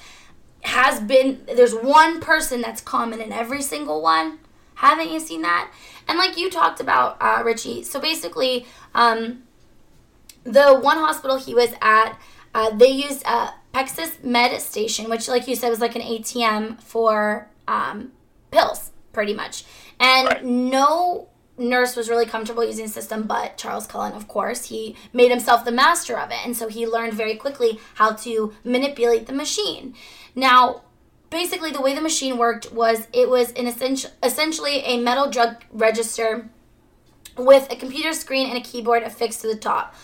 has been? There's one person that's common in every single one. Haven't you seen that? And like you talked about, uh, Richie. So basically, um, the one hospital he was at, uh, they used a Pyxis Med Station, which, like you said, was like an ATM for um, pills, pretty much. And Right. no nurse was really comfortable using the system, but Charles Cullen, of course, he made himself the master of it, and so he learned very quickly how to manipulate the machine. Now, basically, the way the machine worked was it was an essential, essentially a metal drug register with a computer screen and a keyboard affixed to the top.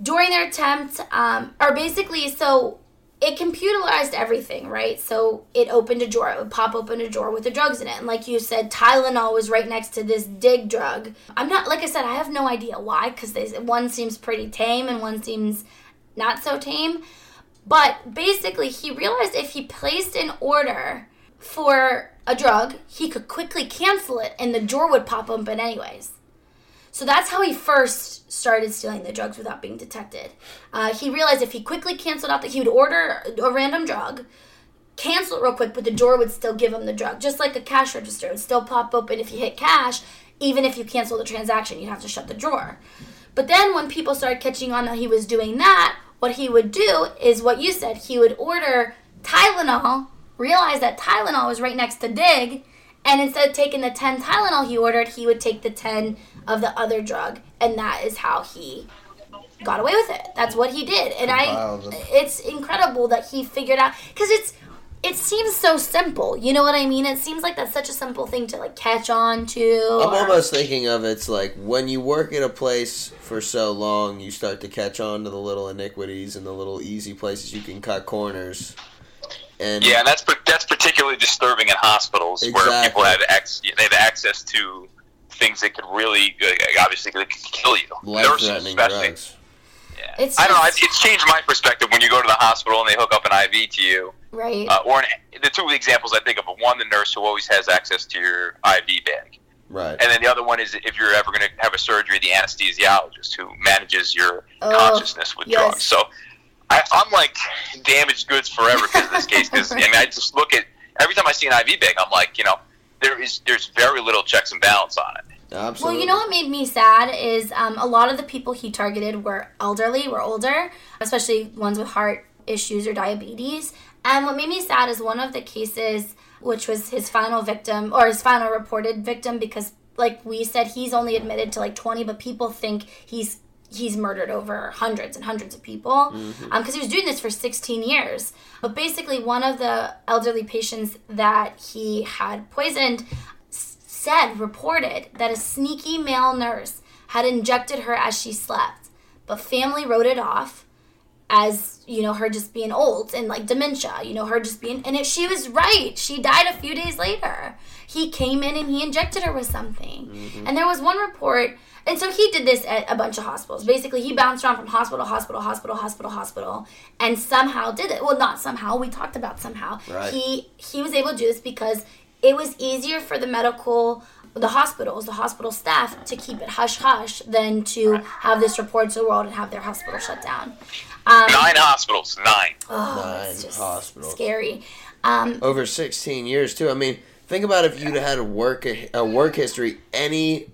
During their attempt, um, or basically, so it computerized everything, right? So it opened a drawer, it would pop open a drawer with the drugs in it. And like you said, Tylenol was right next to this dig drug. I'm not, like I said, I have no idea why, because one seems pretty tame and one seems not so tame. But basically, he realized if he placed an order for a drug, he could quickly cancel it and the drawer would pop open anyways. So that's how he first started stealing the drugs without being detected. Uh, he realized if he quickly canceled out that he would order a random drug, cancel it real quick, but the drawer would still give him the drug, just like a cash register it would still pop open if you hit cash. Even if you cancel the transaction, you'd have to shut the drawer. But then when people started catching on that he was doing that, what he would do is what you said. He would order Tylenol, realize that Tylenol was right next to Dig, and instead of taking the 10 Tylenol he ordered, he would take the 10 of the other drug, and that is how he got away with it. That's what he did. And I it's incredible that he figured out cuz it's it seems so simple. You know what I mean? It seems like that's such a simple thing to like catch on to. I'm or- almost thinking of it's like when you work at a place for so long, you start to catch on to the little iniquities and the little easy places you can cut corners. And Yeah, and that's that's particularly disturbing in hospitals where people have ex- they have access to things that could really uh, obviously could kill you. Nurses life-threatening especially. drugs. Yeah. It's I don't know. It's changed my perspective when you go to the hospital and they hook up an IV to you, right. uh, or an, the two examples I think of: one, the nurse who always has access to your IV bag, Right. and then the other one is if you're ever going to have a surgery, the anesthesiologist who manages your Oh, consciousness with yes. drugs. So I, I'm like damaged goods forever because of this case. Because I mean, I just look at every time I see an IV bag, I'm like, you know, there is there's very little checks and balance on it. Absolutely. Well, you know what made me sad is um, a lot of the people he targeted were elderly, were older, especially ones with heart issues or diabetes. And what made me sad is one of the cases, which was his final victim or his final reported victim, because like we said, he's only admitted to like 20, but people think he's he's murdered over hundreds and hundreds of people. Mm-hmm. Um, because he was doing this for 16 years. But basically, one of the elderly patients that he had poisoned said, reported that a sneaky male nurse had injected her as she slept, but family wrote it off as you know her just being old and like dementia you know her just being and it, she was right. She died a few days later. He came in and he injected her with something. Mm-hmm. And there was one report and so he did this at a bunch of hospitals basically he bounced around from hospital hospital hospital hospital hospital and somehow did it well not somehow we talked about somehow Right. he he was able to do this because it was easier for the medical the hospitals the hospital staff to keep it hush hush than to have this report to the world and have their hospital shut down um, Nine hospitals, nine. oh, Nine it's just hospitals. scary um, Over 16 years too. I mean, think about if you'd had a work a work history, any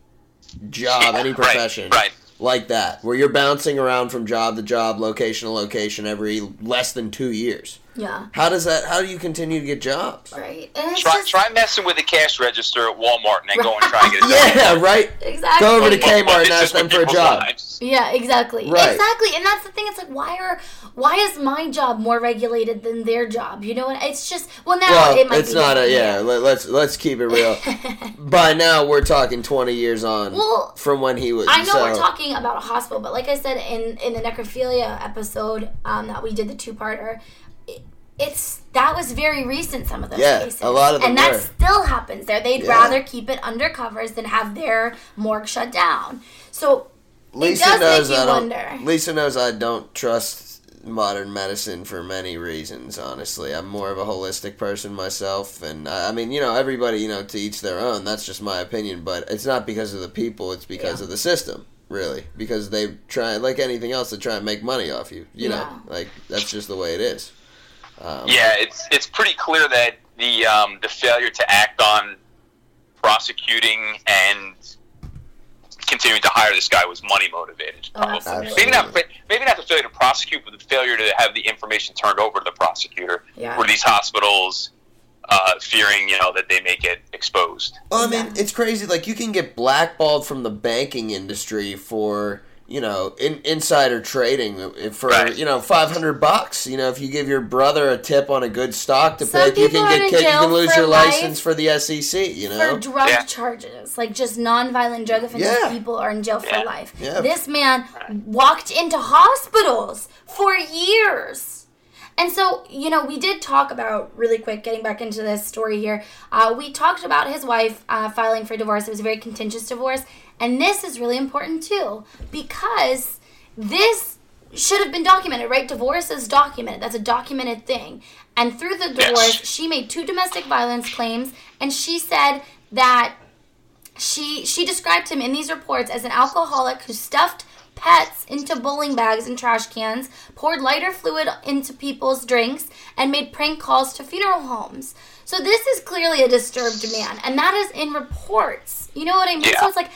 job, any Right, profession, right. like that, where you're bouncing around from job to job, location to location every less than two years. Yeah. How does that? How do you continue to get jobs? Right. And it's Try, just, try messing with the cash register at Walmart and then go and try and get a job. Yeah, right. Exactly. Go over to But Kmart it's and ask them for a job. lives. Yeah, exactly. Right. Exactly. And that's the thing. It's like why are why is my job more regulated than their job? You know, and it's just well now Well, it might it's be not a yeah. Let, let's let's keep it real. By now, we're talking twenty years on Well, from when he was. I know so- we're talking about a hospital, but like I said in in the necrophilia episode um, that we did the two parter, it, it's that was very recent. Some of those Yeah, cases, a lot of them and that were. still happens there. They'd Yeah. rather keep it under covers than have their morgue shut down. So Lisa it does knows make you I don't. wonder. Lisa knows I don't trust modern medicine for many reasons. Honestly, I'm more of a holistic person myself, and I, I mean, you know, everybody, you know, to each their own. That's just my opinion, but it's not because of the people. It's because of the system. Really, because they try, like anything else, they try and make money off you. You know, like that's just the way it is. Um, Yeah, it's it's pretty clear that the um, the failure to act on prosecuting and continuing to hire this guy was money motivated. Oh, Probably. absolutely. maybe not maybe not the failure to prosecute, but the failure to have the information turned over to the prosecutor. Yeah. Were these hospitals uh, fearing, you know, that they may get exposed? Well, I mean, it's crazy. Like you can get blackballed from the banking industry for you know in, insider trading for Right. you know five hundred bucks. You know, if you give your brother a tip on a good stock to Some pick, you can get kicked. You can lose your license for the SEC. You know, for drug Yeah. charges, like just non-violent drug offenses, Yeah. people are in jail for Yeah. life. Yeah. This man walked into hospitals for years. And so, you know, we did talk about really quick, getting back into this story here. Uh, we talked about his wife uh, filing for divorce. It was a very contentious divorce, and this is really important too because this should have been documented, right? Divorce is documented. That's a documented thing. And through the divorce, Yes. she made two domestic violence claims, and she said that she she described him in these reports as an alcoholic who stuffed pets into bowling bags and trash cans, poured lighter fluid into people's drinks, and made prank calls to funeral homes. So this is clearly a disturbed man, and that is in reports. You know what I mean? Yeah. So it's like,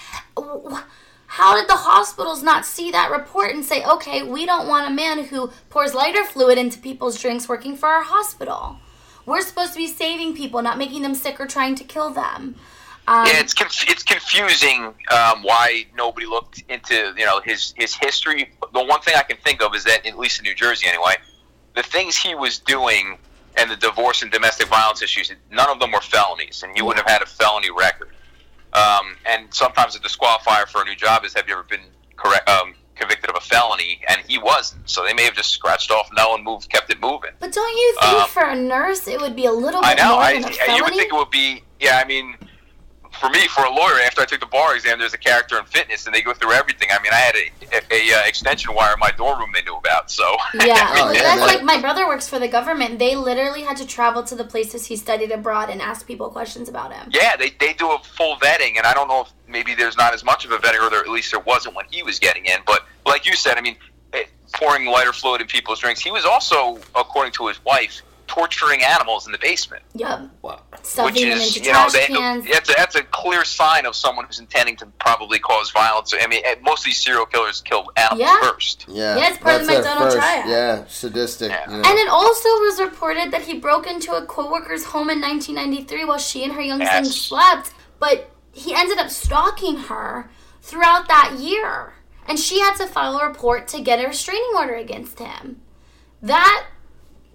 how did the hospitals not see that report and say, okay, we don't want a man who pours lighter fluid into people's drinks working for our hospital? We're supposed to be saving people, not making them sick or trying to kill them. Um, yeah, it's conf- it's confusing um, why nobody looked into you know his his history. The one thing I can think of is that at least in New Jersey anyway, the things he was doing and the divorce and domestic violence issues, none of them were felonies, and he wouldn't have had a felony record. Um, and sometimes a disqualifier for a new job is have you ever been correct um, convicted of a felony? And he wasn't, so they may have just scratched off no and moved, kept it moving. But don't you think Um, for a nurse it would be a little bit I know. more I, than a you would think it would be. Yeah, I mean, for me, for a lawyer, after I took the bar exam, there's a character in fitness, and they go through everything. I mean, I had a, a, a uh, extension wire in my dorm room they knew about. So yeah, Oh, well, yeah, that's man. like my brother works for the government. They literally had to travel to the places he studied abroad and ask people questions about him. yeah, they they do a full vetting, and I don't know if maybe there's not as much of a vetting, or there, at least there wasn't when he was getting in. But like you said, I mean, eh, pouring lighter fluid in people's drinks. He was also, according to his wife, torturing animals in the basement. Yep. Wow. Stuffing which them is, into you know, they, cans. that's, a, that's a clear sign of someone who's intending to probably cause violence. I mean, eh, most of these serial killers kill animals Yeah. first. Yeah, Yeah, it's part of the that's their Macdonald first- triad. Yeah, sadistic. Yeah. You know. And it also was reported that he broke into a coworker's home in 1993 while she and her young son slept, but he ended up stalking her throughout that year. And she had to file a report to get a restraining order against him. That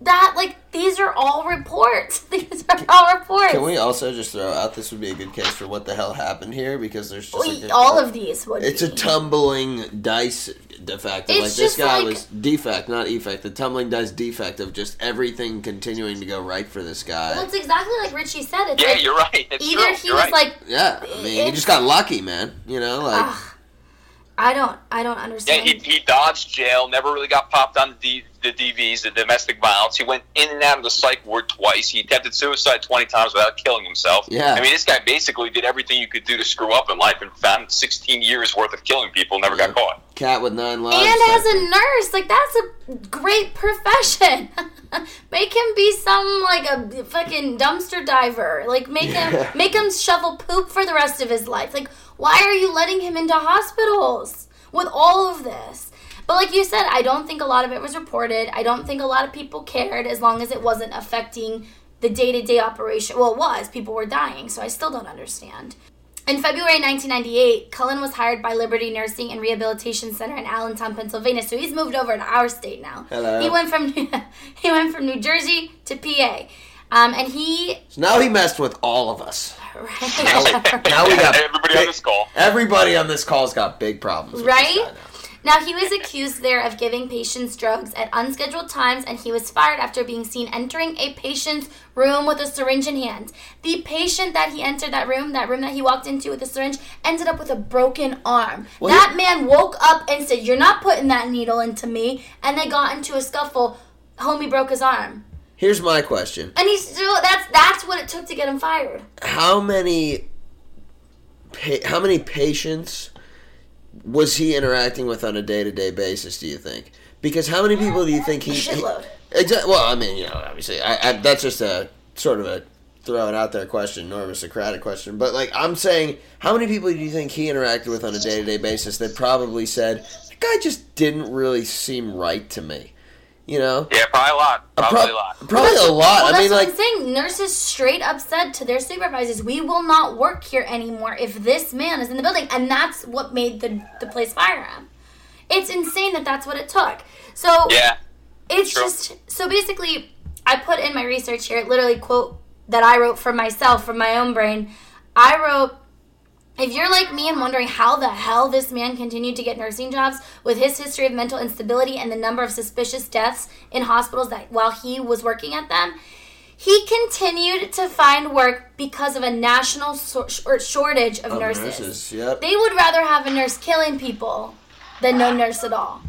that like these are all reports. These are all reports. Can we also just throw out this would be a good case for what the hell happened here because there's just We- like a- all of these would It's a tumbling dice defect. It's like this guy like- was defect, not effect. The tumbling dice defect of just everything continuing to go right for this guy. Well, it's exactly like Richie said. It's Yeah, like you're right. It's either true. he You're was right. like yeah, I mean, he just got lucky, man. You know, like I don't I don't understand. Yeah, understand. he, he dodged jail, never really got popped on the, the DVs, the domestic violence. He went in and out of the psych ward twice. He attempted suicide 20 times without killing himself. Yeah. I mean, this guy basically did everything you could do to screw up in life and found 16 years worth of killing people, never got caught. cat with nine lives. and type as a nurse, like that's a great profession. make him be some like a fucking dumpster diver. Like make him make him shovel poop for the rest of his life. Like why are you letting him into hospitals with all of this? But like you said, I don't think a lot of it was reported. I don't think a lot of people cared as long as it wasn't affecting the day to day operation. Well, it was. People were dying, so I still don't understand. In February 1998, Cullen was hired by Liberty Nursing and Rehabilitation Center in Allentown, Pennsylvania. So he's moved over to our state now. Hello. He went from he went from New Jersey to PA, um, and he So now he messed with all of us. Right, Now we got Everybody on this call. Everybody on this call's got big problems. Right? now. Now, he was accused there of giving patients drugs at unscheduled times, and he was fired after being seen entering a patient's room with a syringe in hand. The patient that he entered that room, that room that he walked into with a syringe, ended up with a broken arm. Well, that man woke up and said, You're not putting that needle into me. And they got into a scuffle. Homie broke his arm. Here's my question: And he's still, that's, that's what it took to get him fired. How many, pa- how many patients was he interacting with on a day to day basis? Do you think? Because how many people do you think he? Shitload. Exactly. Well, I mean, you know, obviously, I, I, that's just a sort of a throw it out there question, of a Socratic question. But like, I'm saying, how many people do you think he interacted with on a day to day basis that probably said that guy just didn't really seem right to me? You know, Yeah, probably a lot. A Probably prob- a lot. Probably a lot. Well, I that's mean, what like, I'm saying. Nurses straight up said to their supervisors, "We will not work here anymore if this man is in the building," and that's what made the the place fire him. It's insane that that's what it took. So Yeah. it's true. just so basically, I put in my research here, literally quote that I wrote for myself from my own brain. I wrote. If you're like me and wondering how the hell this man continued to get nursing jobs with his history of mental instability and the number of suspicious deaths in hospitals that while he was working at them, he continued to find work because of a national so- shortage of of nurses. nurses. Yep. They would rather have a nurse killing people than no nurse at all.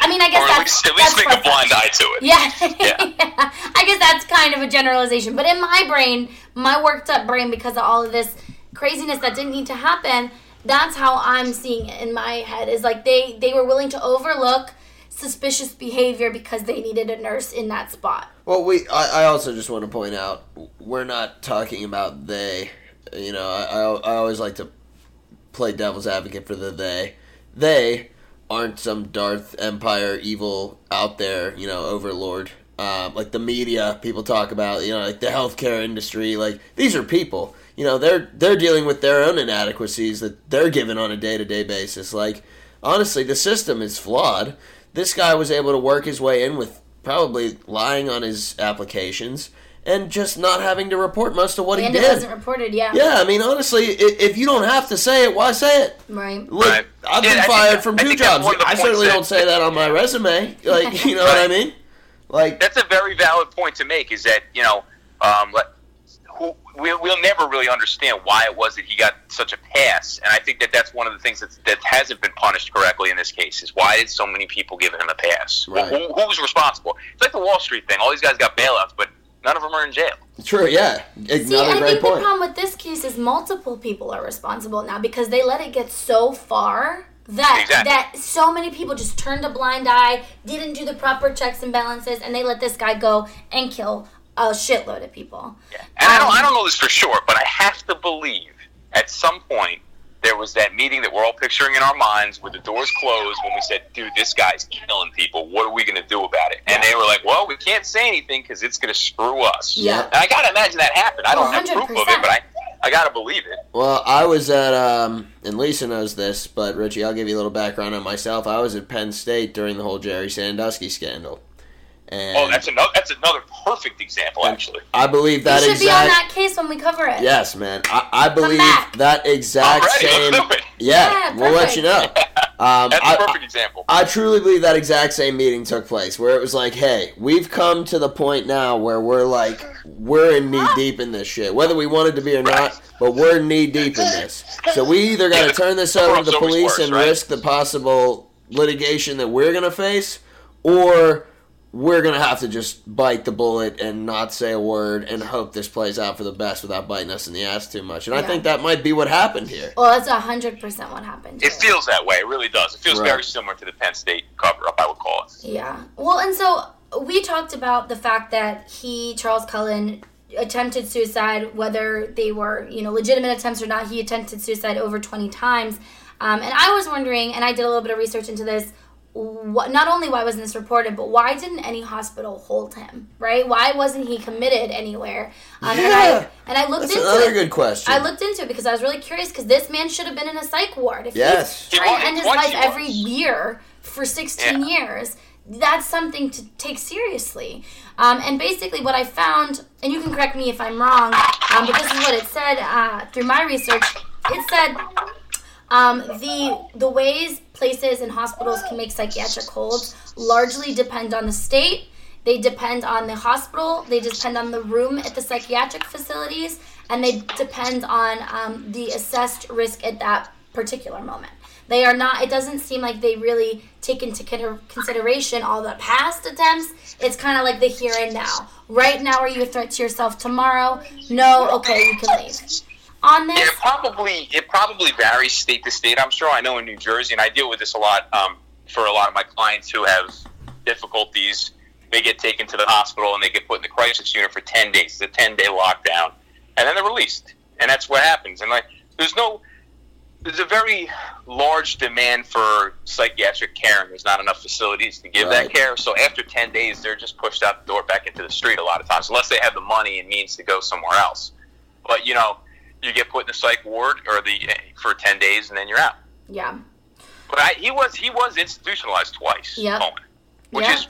I mean, I guess Or at that's least, at least that's make a blind eye to it. Yeah. Yeah. I guess that's kind of a generalization. But in my brain, my worked up brain, because of all of this craziness that didn't need to happen, that's how I'm seeing it in my head. Is like they they were willing to overlook suspicious behavior because they needed a nurse in that spot. Well, we. I, I also just want to point out we're not talking about they. You know, I, I, I always like to play devil's advocate for the they. They aren't some Darth Empire evil out there. You know, overlord. Uh, like the media, people talk about. You know, like the healthcare industry. Like these are people. You know, they're they're dealing with their own inadequacies that they're given on a day to day basis. Like honestly, the system is flawed. This guy was able to work his way in with probably lying on his applications and just not having to report most of what he And it did. wasn't reported, yeah. Yeah, I mean, honestly, if you don't have to say it, why say it? Right. Look, Right. I've been I think fired that- from two think jobs. one of the I certainly that- don't say that on my resume. Like, you know what I mean? Like, That's a very valid point to make. Is that you know, um, let, who, we'll, we'll never really understand why it was that he got such a pass, and I think that that's one of the things that that hasn't been punished correctly in this case. Is why did so many people give him a pass? Right. Well, who, who's responsible? It's like the Wall Street thing. All these guys got bailouts, but none of them are in jail. true, yeah. See, Another I great think the problem with this case is multiple people are responsible now because they let it get so far that Exactly. that so many people just turned a blind eye, didn't do the proper checks and balances, and they let this guy go and kill a shitload of people. Yeah. And I don't, Um, I don't know this for sure, but I have to believe at some point there was that meeting that we're all picturing in our minds with the doors closed when we said, dude, this guy's killing people. What are we going to do about it? And they were like, well, we can't say anything because it's going to screw us. Yeah. And I got to imagine that happened. I don't have proof of it, but I, I got to believe it. Well, I was at, um, and Lisa knows this, but Richie, I'll give you a little background on myself. I was at Penn State during the whole Jerry Sandusky scandal. And Oh, that's another, that's another perfect example, actually. I believe that you should be on that case when we cover it. Yes, man. I, I believe back. that exact Alrighty, same. let's do it. Yeah, Yeah, we'll let you know. Um, That's I, a perfect example. I truly believe that exact same meeting took place where it was like, hey, we've come to the point now where we're like, we're in knee deep in this shit, whether we wanted to be or not, but we're knee deep in this. So we either got to turn this over to the police worse, and right? risk the possible litigation that we're going to face, or we're going to have to just bite the bullet and not say a word and hope this plays out for the best without biting us in the ass too much. And I think that might be what happened here. Well, that's hundred percent what happened. It feels that way. It really does. It feels Right. very similar to the Penn State cover up, I would call it. Yeah. Well, and so we talked about the fact that he, Charles Cullen, attempted suicide, whether they were, you know, legitimate attempts or not. He attempted suicide over 20 times. Um, and I was wondering, and I did a little bit of research into this, what, not only why wasn't this reported, but why didn't any hospital hold him? Right? Why wasn't he committed anywhere? Um, and I and I looked That's into another it. good question. I looked into it because I was really curious because this man should have been in a psych ward. If Yes. he's trying to end his He was. life every year for 16 Yeah. years, that's something to take seriously. Um, and basically, what I found, and you can correct me if I'm wrong, um, but this is what it said uh, through my research. It said um, the the ways places and hospitals can make psychiatric holds largely depend on the state. They depend on the hospital. They depend on the room at the psychiatric facilities, and they depend on um, the assessed risk at that particular moment. They are not. It doesn't seem like they really take into consideration all the past attempts. It's kind of like the here and now. Right now, are you a threat to yourself? Tomorrow, no. Okay, you can leave. On this, Yeah, it probably it probably varies state to state. I'm sure. I know in New Jersey, and I deal with this a lot um, for a lot of my clients who have difficulties. They get taken to the hospital and they get put in the crisis unit for ten days. It's a ten day lockdown, and then they're released. And that's what happens. And like, there's no, there's a very large demand for psychiatric care, and there's not enough facilities to give Right. that care. So after ten days, they're just pushed out the door back into the street a lot of times, unless they have the money and means to go somewhere else. But you know, you get put in the psych ward or the for ten days, and then you're out. yeah. But I, he was he was institutionalized twice, Yep. Coleman, which Yeah. is,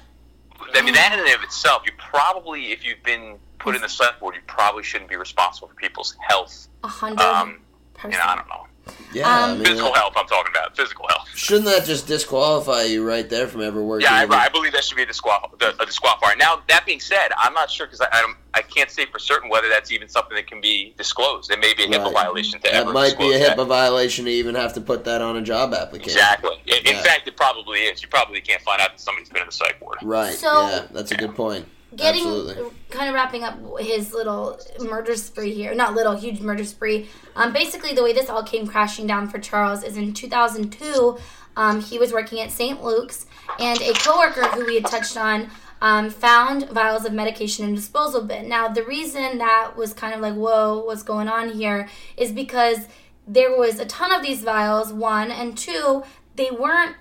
I mean, that in and of itself, you probably, if you've been put in the psych ward, you probably shouldn't be responsible for people's health. A hundred Um, you know, I don't know, yeah, I um, mean, physical health. I'm talking about physical health. shouldn't that just disqualify you right there from ever working? Yeah, I, I believe that should be a, disqual- a disqualifier. Now, that being said, I'm not sure because I, I, don't, I can't say for certain whether that's even something that can be disclosed. It may be a HIPAA Right. violation to that ever might be a disclose that. HIPAA violation to even have to put that on a job application. Exactly. In, in Yeah. fact, it probably is. You probably can't find out that somebody's been in the psych ward. Right. So- yeah, that's a good point. Getting Absolutely. kind of wrapping up his little murder spree here. Not little huge murder spree. Um, basically the way this all came crashing down for charles is in 2002 um, he was working at st luke's and a coworker who we had touched on um, found vials of medication in a disposal bin. Now the reason that was kind of like whoa what's going on here is because there was a ton of these vials one and two they weren't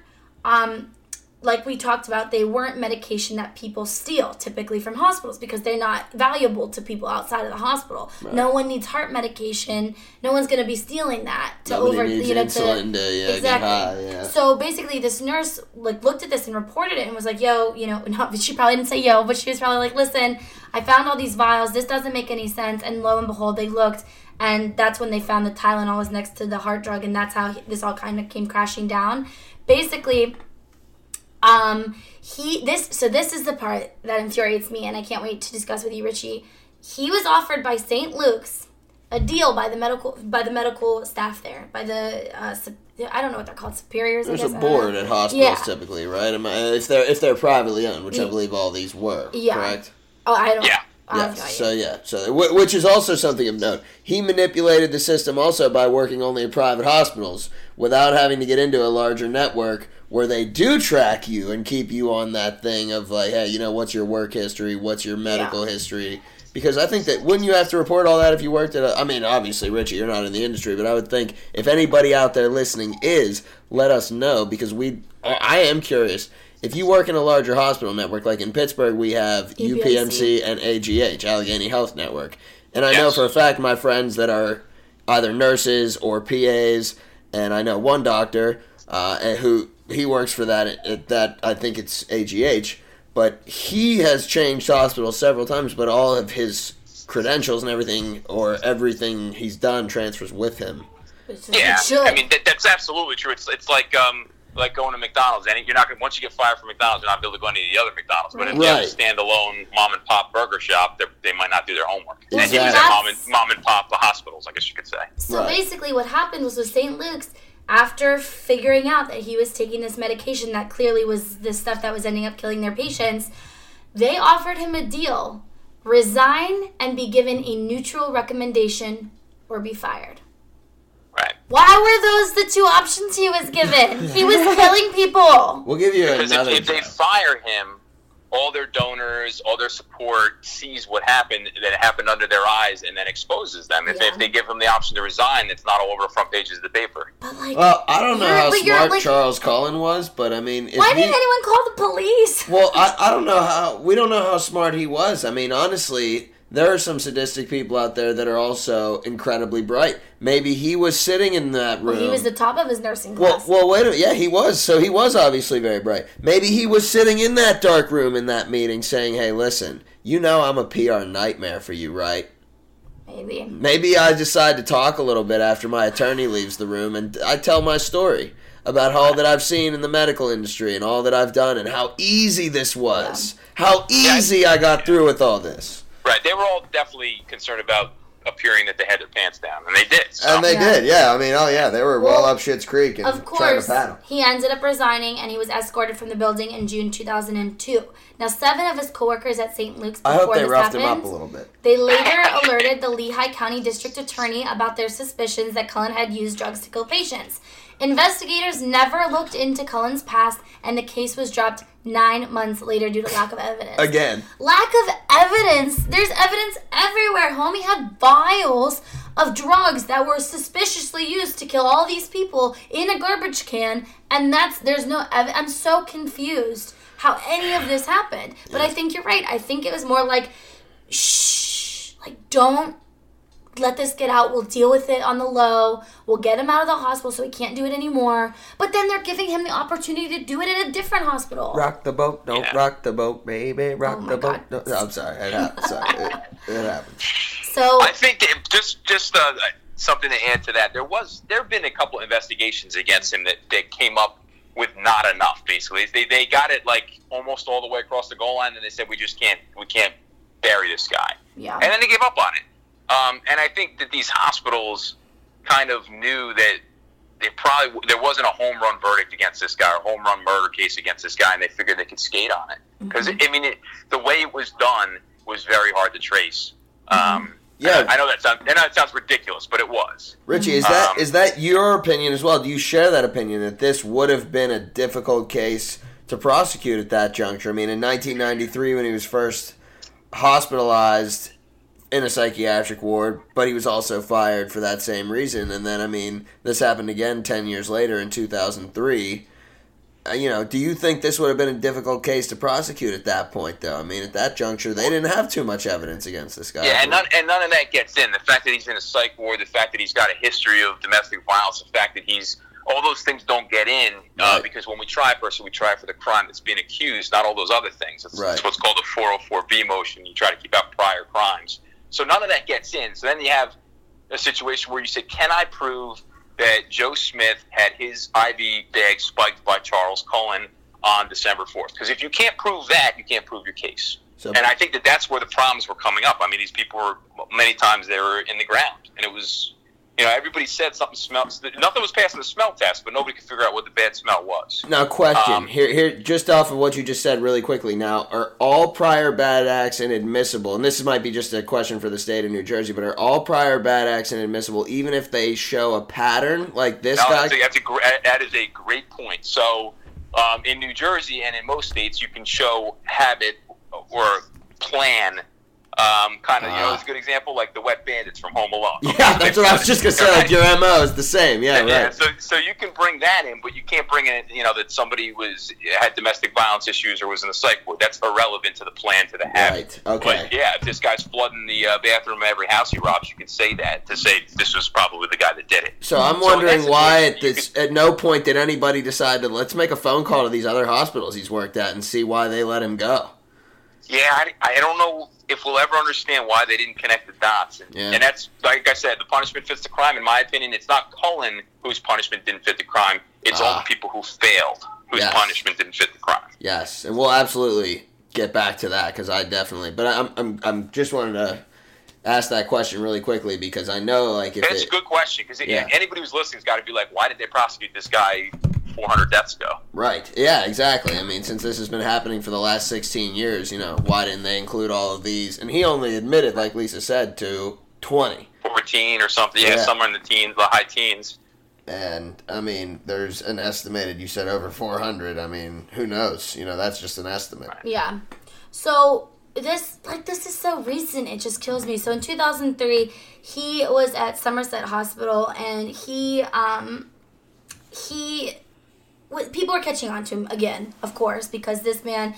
um, like we talked about, they weren't medication that people steal typically from hospitals because they're not valuable to people outside of the hospital. No one needs heart medication. No one's going to be stealing that to Nobody over needs you know insulin to, yeah, get exactly. high, yeah. So basically, this nurse like looked at this and reported it and was like, "Yo, you know," not, she probably didn't say "yo," but she was probably like, "Listen, I found all these vials. This doesn't make any sense." And lo and behold, they looked. And that's when they found the Tylenol was next to the heart drug, and that's how this all kind of came crashing down. Basically, um, he this so this is the part that infuriates me, and I can't wait to discuss with you, Richie. He was offered by St. Luke's a deal by the medical by the medical staff there, by the uh, I don't know what they're called, superiors. I There's guess, a I board at hospitals Yeah. typically, right? Am I, if they're if they're privately owned, which I believe all these were, Yeah. correct? Oh, I don't. Yeah. I Yes. idea. So yeah. So which is also something of note. He manipulated the system also by working only in private hospitals without having to get into a larger network where they do track you and keep you on that thing of like, hey, you know, what's your work history? What's your medical history? Because I think that wouldn't you have to report all that if you worked at a? I mean, obviously, Richie, you're not in the industry, but I would think if anybody out there listening is, let us know because we. I am curious. If you work in a larger hospital network, like in Pittsburgh, we have UPMC. UPMC and AGH, Allegheny Health Network. And I know for a fact my friends that are either nurses or PAs, and I know one doctor uh, who he works for that at that I think it's AGH, but he has changed hospitals several times, but all of his credentials and everything or everything he's done transfers with him. Yeah. I mean that, that's absolutely true. It's it's like um like going to McDonald's, and you're not gonna once you get fired from McDonald's, you're not able to go to any of the other McDonald's. But if you have a Right. standalone mom and pop burger shop, they're- might not do their homework. And he was Exactly. at mom and mom and pop hospitals, I guess you could say. So Right. basically, what happened was with St. Luke's, after figuring out that he was taking this medication that clearly was the stuff that was ending up killing their patients, they offered him a deal resign and be given a neutral recommendation or be fired. Right. Why were those the two options he was given? he was killing people. We'll give you Because if, another. if they fire him, all their donors, all their support sees what happened, that it happened under their eyes, and then exposes them. If, Yeah. if they give them the option to resign, it's not all over the front pages of the paper. But like, Well, I don't know how smart like- Charles Cullen was, but I mean, if why he, didn't anyone call the police? Well, I, I don't know how we don't know how smart he was. I mean, honestly, there are some sadistic people out there that are also incredibly bright. Maybe he was sitting in that room. Well, he was the top of his nursing Well, class. well, wait a minute. Yeah, he was. So he was obviously very bright. Maybe he was sitting in that dark room in that meeting saying, hey, listen, you know I'm a PR nightmare for you, right? Maybe. Maybe I decide to talk a little bit after my attorney leaves the room and I tell my story about all that I've seen in the medical industry and all that I've done and how easy this was. How easy I got through with all this. Right. They were all definitely concerned about appearing that they had their pants down, and they did. So. And they Yeah. did, yeah. I mean, oh yeah, they were well, Well, up Shit's Creek and Of trying course, to pat him. he ended up resigning and he was escorted from the building in June 2002. Now, seven of his coworkers at St. Luke's I hope they this roughed happened, him up a little bit. They later alerted the Lehigh County District Attorney about their suspicions that Cullen had used drugs to kill patients. Investigators never looked into Cullen's past, and the case was dropped nine months later due to lack of evidence. Again. Lack of evidence. There's evidence everywhere. Homie had vials of drugs that were suspiciously used to kill all these people in a garbage can, and that's there's no ev- I'm so confused how any of this happened. But I think you're right. I think it was more like, shh, like don't let this get out. We'll deal with it on the low. We'll get him out of the hospital so he can't do it anymore. But then they're giving him the opportunity to do it at a different hospital. Rock the boat, don't Yeah. rock the boat, baby, rock Oh my the boat. God. No, I'm sorry, it happened. Sorry, it, it happened. So I think that just just uh, something to add to that. There was there have been a couple investigations against him that, that came up with not enough. Basically, they they got it like almost all the way across the goal line, and they said we just can't we can't bury this guy. yeah. and then they gave up on it. Um, and I think that these hospitals kind of knew that they probably there wasn't a home run verdict against this guy or home run murder case against this guy, and they figured they could skate on it because I mean it, the way it was done was very hard to trace. Um, Yeah. I know that sounds I know it sounds ridiculous, but it was. Richie, is that Um, is that your opinion as well? Do you share that opinion that this would have been a difficult case to prosecute at that juncture? I mean, in 1993, when he was first hospitalized in a psychiatric ward, but he was also fired for that same reason, and then I mean, this happened again 10 years later in 2003. Uh, You know, do you think this would have been a difficult case to prosecute at that point, though? I mean, at that juncture, they didn't have too much evidence against this guy. Yeah, and none, and none of that gets in. The fact that he's in a psych ward, the fact that he's got a history of domestic violence, the fact that he's all those things don't get in uh, Right. because when we try a person, we try for the crime that's being accused, not all those other things. It's, Right. it's what's called a 404B motion. You try to keep out prior crimes. So none of that gets in. So then you have a situation where you say, can I prove that Joe Smith had his IV bag spiked by Charles Cullen on December 4th? Because if you can't prove that, you can't prove your case. So- and I think that that's where the problems were coming up. I mean, these people were many times they were in the ground, and it was, you know, everybody said something smells. Nothing was passing the smell test, but nobody could figure out what the bad smell was. Now, question Um, here, here, just off of what you just said, really quickly. Now, are all prior bad acts inadmissible? And this might be just a question for the state of New Jersey, but are all prior bad acts inadmissible, even if they show a pattern like this No, guy? that's a, that's a that is a great point. So, um, in New Jersey and in most states, you can show habit or plan. Um, kind of, you know, Ah. it's a good example, like the Wet Bandits from Home Alone. yeah, that's what I was just gonna say. Like your mo is the same. Yeah, Yeah, right. so so you can bring that in, but you can't bring in, you know, that somebody was had domestic violence issues or was in the psych ward. That's irrelevant to the plan, to the habit. Right, okay. But yeah, if this guy's flooding the uh, bathroom of every house he robs, you can say that to say this was probably the guy that did it. So I'm wondering that why at this at no point did anybody decide to let's make a phone call to these other hospitals he's worked at and see why they let him go. Yeah, I, I don't know if we'll ever understand why they didn't connect the dots. And, Yeah. and that's, like I said, the punishment fits the crime. In my opinion, it's not Cullen whose punishment didn't fit the crime. It's all Ah. the people who failed whose Yes. punishment didn't fit the crime. Yes, and we'll absolutely get back to that because I definitely. But I'm I'm I'm just wanted to ask that question really quickly because I know like if That's it, a good question because Yeah. anybody who's listening's got to be like, why did they prosecute this guy 400 deaths ago? right, yeah, exactly. I mean, since this has been happening for the last 16 years, you know, why didn't they include all of these? And he only admitted, like Lisa said, to 20. 14 or something. Yeah, Yeah. somewhere in the teens, the high teens. And I mean, there's an estimated. You said over 400. I mean, who knows? You know, that's just an estimate. Yeah. So this like this is so recent it just kills me so in 2003 he was at somerset hospital and he um he w- people are catching on to him again of course because this man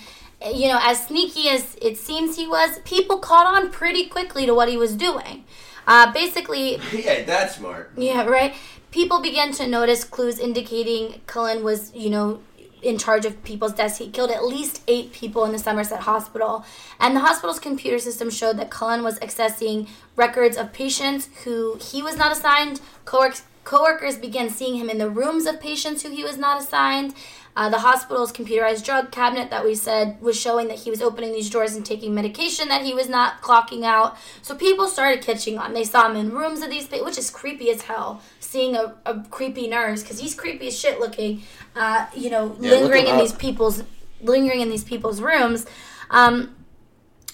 you know as sneaky as it seems he was people caught on pretty quickly to what he was doing uh, basically yeah, that's smart. yeah, right. People began to notice clues indicating Cullen was, you know, in charge of people's deaths. He killed at least eight people in the Somerset Hospital. And the hospital's computer system showed that Cullen was accessing records of patients who he was not assigned. Cowork- coworkers began seeing him in the rooms of patients who he was not assigned. Uh, the hospital's computerized drug cabinet that we said was showing that he was opening these drawers and taking medication that he was not clocking out. So people started catching on. They saw him in rooms of these, pa- which is creepy as hell. Seeing a, a creepy nurse because he's creepy as shit looking. Uh, you know, Yeah, lingering in up. these people's lingering in these people's rooms. Um,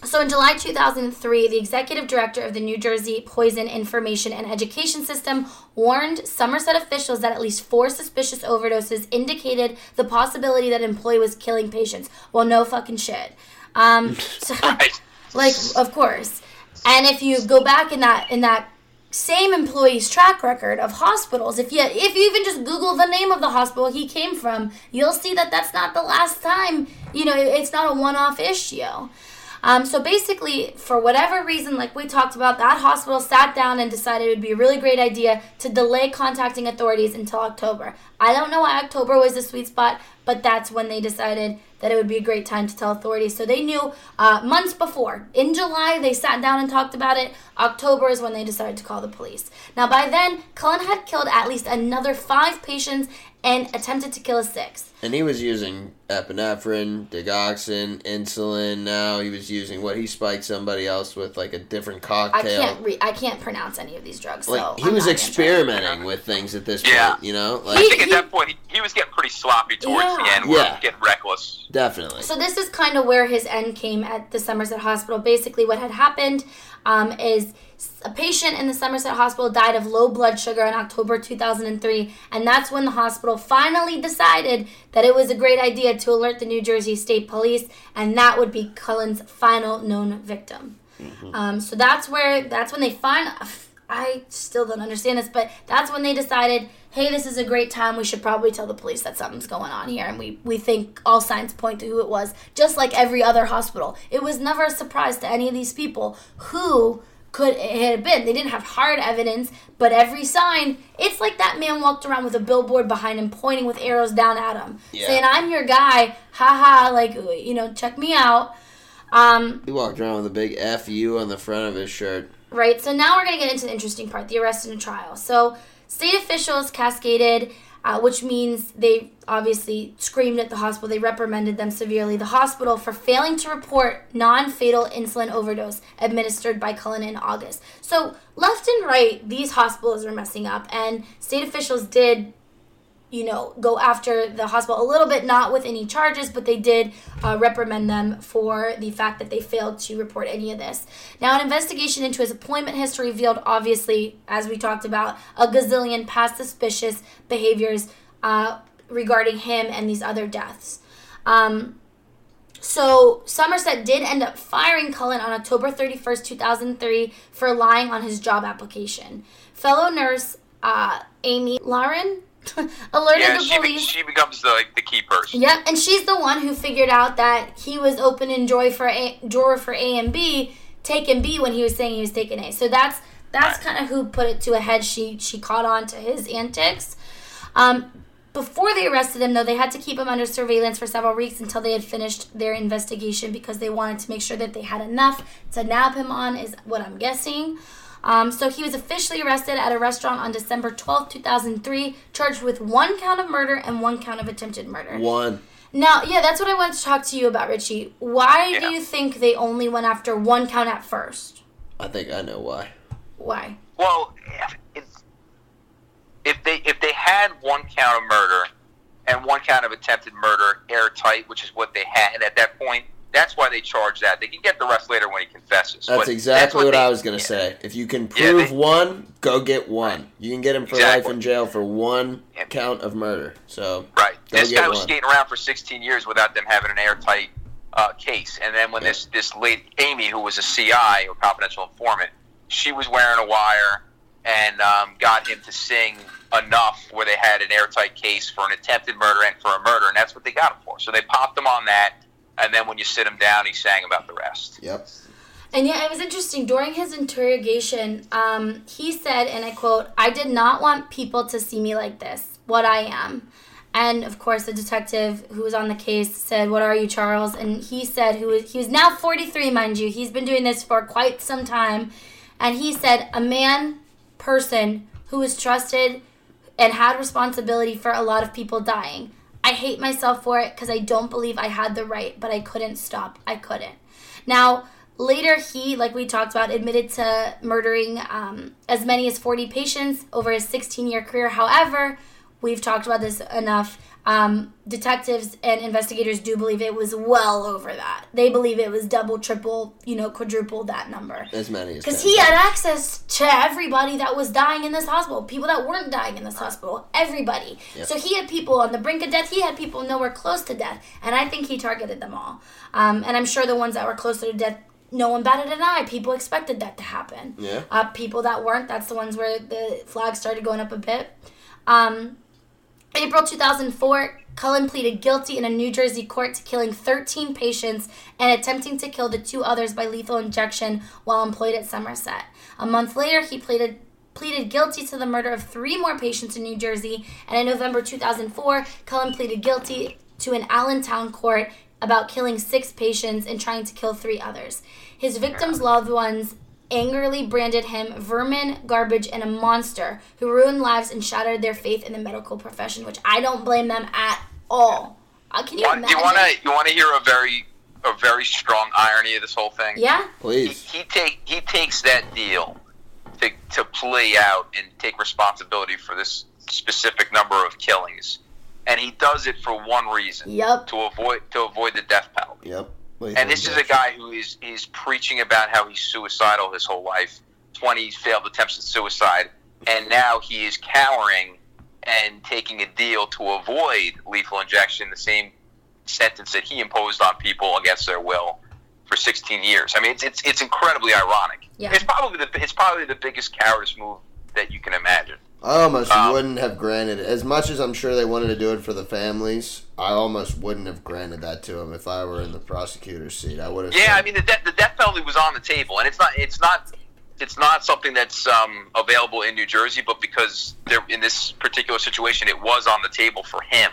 so in July 2003, the executive director of the New Jersey Poison Information and Education System warned Somerset officials that at least four suspicious overdoses indicated the possibility that an employee was killing patients. Well, no fucking shit. Um, so, like, of course. And if you go back in that in that same employee's track record of hospitals, if you if you even just Google the name of the hospital he came from, you'll see that that's not the last time. You know, it's not a one-off issue. Um, so basically, for whatever reason, like we talked about, that hospital sat down and decided it would be a really great idea to delay contacting authorities until October. I don't know why October was the sweet spot, but that's when they decided that it would be a great time to tell authorities. So they knew uh, months before. In July, they sat down and talked about it. October is when they decided to call the police. Now, by then, Cullen had killed at least another five patients and attempted to kill a sixth. And he was using epinephrine, digoxin, insulin. Now he was using what he spiked somebody else with, like a different cocktail. I can't re- I can't pronounce any of these drugs. like so he I'm was not gonna try. experimenting with things at this point. Yeah. You know, like, I think at that point he, he was getting pretty sloppy towards Yeah. the end. Where Yeah. getting reckless. Definitely. So this is kind of where his end came at the Somerset Hospital. Basically, what had happened um, is a patient in the Somerset Hospital died of low blood sugar in October 2003, and that's when the hospital finally decided that it was a great idea to alert the New Jersey State Police, and that would be Cullen's final known victim. Um, so that's where that's when they find. I still don't understand this, but that's when they decided, hey, this is a great time. We should probably tell the police that something's going on here, and we we think all signs point to who it was. Just like every other hospital, it was never a surprise to any of these people who could it had been. They didn't have hard evidence, but every sign, it's like that man walked around with a billboard behind him, pointing with arrows down at him, Yeah. saying, "I'm your guy, haha, like you know, check me out." Um, he walked around with a big FU on the front of his shirt. Right, so now we're going to get into the interesting part the arrest and trial. So, state officials cascaded, uh, which means they obviously screamed at the hospital. They reprimanded them severely. The hospital for failing to report non fatal insulin overdose administered by Cullen in August. So, left and right, these hospitals are messing up, and state officials did you know, go after the hospital a little bit, not with any charges, but they did uh, reprimand them for the fact that they failed to report any of this. Now, an investigation into his appointment history revealed, obviously, as we talked about, a gazillion past suspicious behaviors uh, regarding him and these other deaths. Um, so Somerset did end up firing Cullen on October 31st, 2003 for lying on his job application. Fellow nurse uh, Amy Loughren alerted Yeah, the she, police. she becomes the like, the key person. Yep, and she's the one who figured out that he was opening drawer for A, drawer for A and B, taking B when he was saying he was taking A. So that's that's kind of who put it to a head. She she caught on to his antics. Um, before they arrested him, though, they had to keep him under surveillance for several weeks until they had finished their investigation because they wanted to make sure that they had enough to nab him on, is what I'm guessing. Um, so he was officially arrested at a restaurant on December 12, 2003, charged with one count of murder and one count of attempted murder. One. Now, yeah, that's what I wanted to talk to you about, Richie. Why do you think they only went after one count at first? I think I know why. Why? Well, if, if they if they had one count of murder and one count of attempted murder airtight, which is what they had at that point, that's why they charge that. They can get the rest later when he confesses. That's exactly what, they- I was gonna yeah. say. If you can Yeah, prove they- one, go get one. You can get him for life in jail for one Yeah. count of murder. So Right. This guy was one. skating around for 16 years without them having an airtight uh, case. And then when this this lady Amy, who was a CI or confidential informant, she was wearing a wire and um, got him to sing enough where they had an airtight case for an attempted murder and for a murder, and that's what they got him for. So they popped him on that, and then when you sit him down, he sang about the rest. Yep. And yeah, it was interesting. During his interrogation, um, he said, and I quote, I did not want people to see me like this, what I am. And of course, the detective who was on the case said, What are you, Charles? And he said, who was, he was now 43, mind you. He's been doing this for quite some time. And he said, A man, person who was trusted and had responsibility for a lot of people dying. I hate myself for it because I don't believe I had the right, but I couldn't stop. I couldn't. Now, later he, like we talked about, admitted to murdering um, as many as 40 patients over his 16 year career. However, we've talked about this enough. Um, detectives and investigators do believe it was well over that. They believe it was double, triple, you know, quadruple that number. As many as Because he had access to everybody that was dying in this hospital, people that weren't dying in this hospital, everybody. Yep. So he had people on the brink of death, he had people nowhere close to death, and I think he targeted them all. Um, and I'm sure the ones that were closer to death, no one batted an eye. People expected that to happen. Yeah. Uh, people that weren't, that's the ones where the flag started going up a bit. Um, April 2004, Cullen pleaded guilty in a New Jersey court to killing 13 patients and attempting to kill the two others by lethal injection while employed at Somerset. A month later, he pleaded pleaded guilty to the murder of three more patients in New Jersey, and in November 2004, Cullen pleaded guilty to an Allentown court about killing six patients and trying to kill three others. His victims' loved ones angrily branded him vermin, garbage, and a monster who ruined lives and shattered their faith in the medical profession, which I don't blame them at all. Uh, can you Want- imagine? you want to you want to hear a very a very strong irony of this whole thing? Yeah. He, Please. he take he takes that deal to to play out and take responsibility for this specific number of killings, and he does it for one reason: Yep. to avoid to avoid the death penalty. Yep. Lethal And this is a guy who is is preaching about how he's suicidal his whole life, twenty failed attempts at suicide, and now he is cowering and taking a deal to avoid lethal injection, the same sentence that he imposed on people against their will for 16 years. I mean, it's it's, it's incredibly ironic. Yeah. It's probably the it's probably the biggest cowardice move that you can imagine. I almost Um, wouldn't have granted it. as much as I'm sure they wanted to do it for the families. I almost wouldn't have granted that to him if I were in the prosecutor's seat. I would have. Yeah, said, I mean the death the death penalty was on the table, and it's not it's not it's not something that's um, available in New Jersey, but because there in this particular situation, it was on the table for him.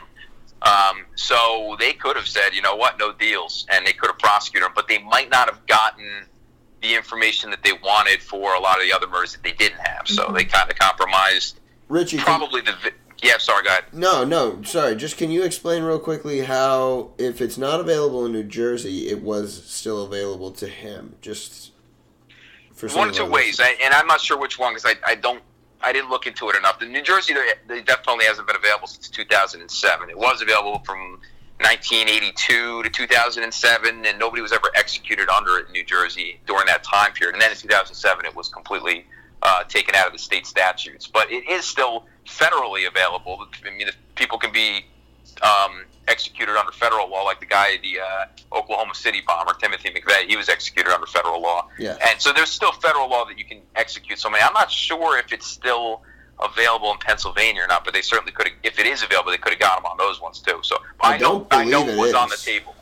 Um, so they could have said, you know what, no deals, and they could have prosecuted him, but they might not have gotten the information that they wanted for a lot of the other murders that they didn't have. So mm-hmm. they kind of compromised. Richie. can- Probably the yeah. Sorry, go ahead. No, no, sorry. Just can you explain real quickly how, if it's not available in New Jersey, it was still available to him? Just for one or two ways. I, and I'm not sure which one because I, I don't I didn't look into it enough. The New Jersey, the, the death penalty hasn't been available since 2007. It was available from 1982 to 2007, and nobody was ever executed under it in New Jersey during that time period. And then in 2007, it was completely uh, taken out of the state statutes. But it is still federally available. I mean, people can be um, executed under federal law, like the guy, the uh, Oklahoma City bomber, Timothy McVeigh, he was executed under federal law. Yeah. And so there's still federal law that you can execute somebody. I'm not sure if it's still available in Pennsylvania or not, but they certainly could have. If it is available, they could have got them on those ones too. So I I, don't know believe it it was on the is. table.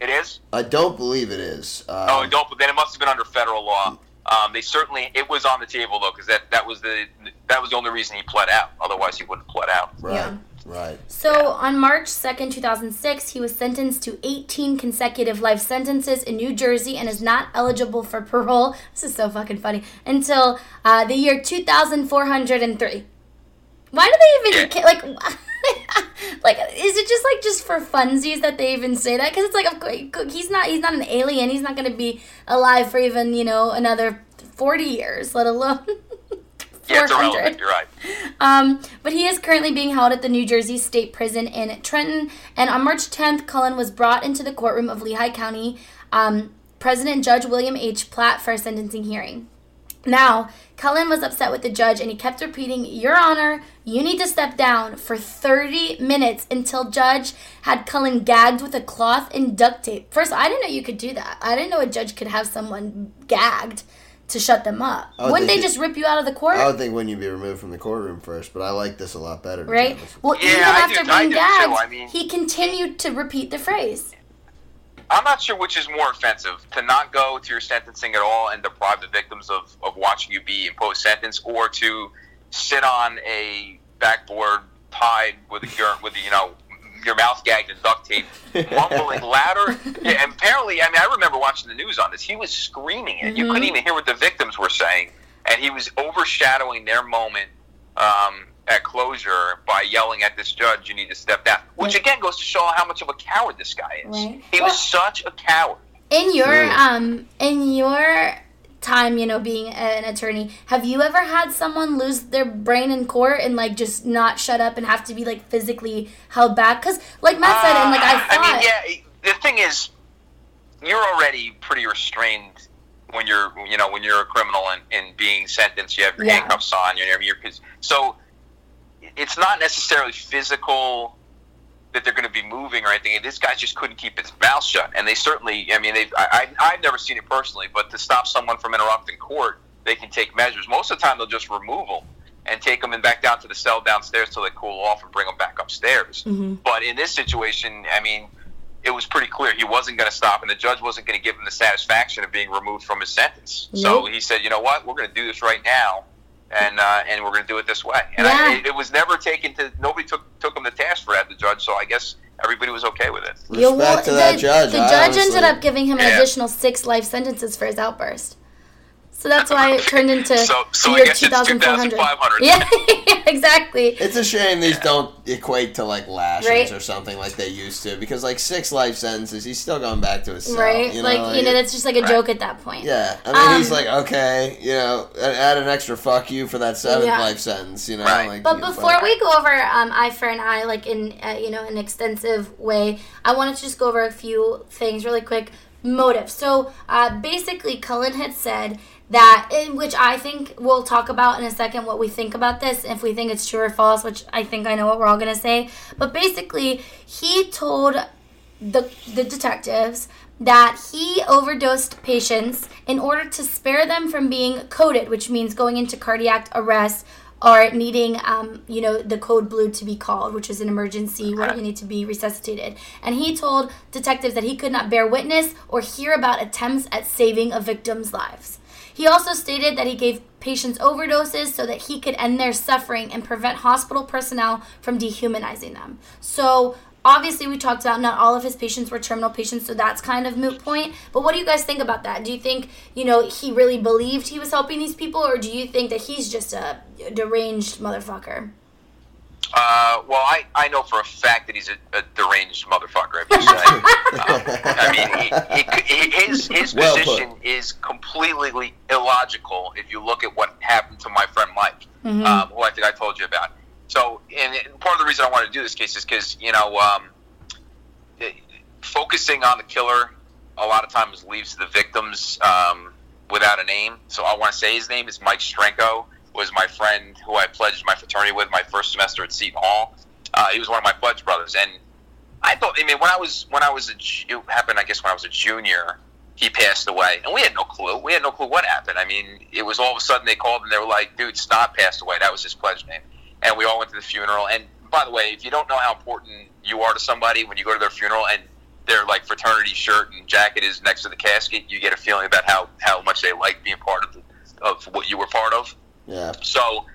It is. I don't believe it is. Um, oh, don't. Then it must have been under federal law. Um, they certainly it was on the table though, because that, that was the that was the only reason he pled out. Otherwise, he wouldn't have pled out. Right. Yeah. Right. So on March 2nd, 2006, he was sentenced to 18 consecutive life sentences in New Jersey and is not eligible for parole. This is so fucking funny. Until uh, the year 2403. Why do they even like like is it just like just for funsies that they even say that cuz it's like he's not he's not an alien. He's not going to be alive for even, you know, another 40 years, let alone Yeah, it's 400. irrelevant. You're right. Um, but he is currently being held at the New Jersey State Prison in Trenton. And on March 10th, Cullen was brought into the courtroom of Lehigh County um, President Judge William H. Platt for a sentencing hearing. Now, Cullen was upset with the judge and he kept repeating, Your Honor, you need to step down for 30 minutes until Judge had Cullen gagged with a cloth and duct tape. First, I didn't know you could do that. I didn't know a judge could have someone gagged to shut them up. Would Wouldn't they think it- just rip you out of the court? I would think when you be removed from the courtroom first, but I like this a lot better. right? Well, Yeah, even I after do- I being do too. gagged, I mean- he continued to repeat the phrase. I'm not sure which is more offensive to not go to your sentencing at all and deprive the victims of, of watching you be imposed sentence, or to sit on a backboard tied with a your with you know your mouth gagged and duct tape, mumbling louder. Yeah, and apparently, I mean, I remember watching the news on this. He was screaming it. You couldn't even hear what the victims were saying, and he was overshadowing their moment. Um, at closure by yelling at this judge, you need to step down. Which again goes to show how much of a coward this guy is. Right. He Well- was such a coward. In your True. um in your time, you know, being an attorney, have you ever had someone lose their brain in court and like just not shut up and have to be like physically held back? Because like Matt said, and like I Uh, thought, mean, yeah. The thing is, you're already pretty restrained when you're, you know, when you're a criminal and, and being sentenced. You have your Yeah. handcuffs on. You're, you're, so it's not necessarily physical that they're going to be moving or anything. And This guy just couldn't keep his mouth shut, and they certainly. I mean, they've. I, I, I've never seen it personally, but to stop someone from interrupting court, they can take measures. Most of the time, they'll just remove them and take them and back down to the cell downstairs till they cool off and bring them back upstairs. Mm-hmm. But in this situation, I mean, it was pretty clear he wasn't going to stop, and the judge wasn't going to give him the satisfaction of being removed from his sentence. So he said, "You know what? We're going to do this right now." And uh, and we're going to do it this way. And Yeah. I, it, it was never taken to. Nobody took took him to task for that. The judge. So I guess everybody was okay with it. you Respect to the, that judge. The I judge honestly- ended up giving him an Yeah. additional six life sentences for his outburst. So that's why it turned into So- so I year guess 2,400. 2,500. Yeah, exactly. It's a shame these don't equate to like lashings Right. or something like they used to, because like six life sentences, he's still going back to his cell. right? You know, like, you know, that's just like a joke at that point. Yeah, I mean, he's Um, like, okay, you know, add- add an extra fuck you for that seventh Yeah. life sentence, you know. Right. Like, But you know, before we go over um, eye for an eye, like in uh, you know an extensive way, I wanted to just go over a few things really quick. Motive. So uh, basically, Cullen had said that, in which I think we'll talk about in a second what we think about this, if we think it's true or false, which I think I know what we're all gonna say. But basically, he told the the detectives that he overdosed patients in order to spare them from being coded, which means going into cardiac arrest or needing, um, you know, the code blue to be called, which is an emergency where you need to be resuscitated. And he told detectives that he could not bear witness or hear about attempts at saving a victim's lives. He also stated that he gave patients overdoses so that he could end their suffering and prevent hospital personnel from dehumanizing them. So, obviously, we talked about not all of his patients were terminal patients, so that's kind of moot point. But what do you guys think about that? Do you think, you know, he really believed he was helping these people, or do you think that he's just a deranged motherfucker? Uh, well, I, I know for a fact that he's a, a deranged motherfucker. If you say, um, I mean, he, he, his his Well put. position is completely illogical if you look at what happened to my friend Mike, um, who I think I told you about. So, and it- part of the reason I wanted to do this case is because you know, um, it- focusing on the killer a lot of times leaves the victims um, without a name. So I want to say his name is Mike Strenko. Was my friend who I pledged my fraternity with my first semester at Seton Hall. Uh, he was one of my pledge brothers, and I thought. I mean, when I was when I was a, it happened. I guess when I was a junior, he passed away, and we had no clue. We had no clue what happened. I mean, it was all of a sudden they called and they were like, "Dude, Stott passed away." That was his pledge name, and we all went to the funeral. And by the way, if you don't know how important you are to somebody when you go to their funeral and their like fraternity shirt and jacket is next to the casket, you get a feeling about how how much they like being part of the, of what you were part of. Yeah. So,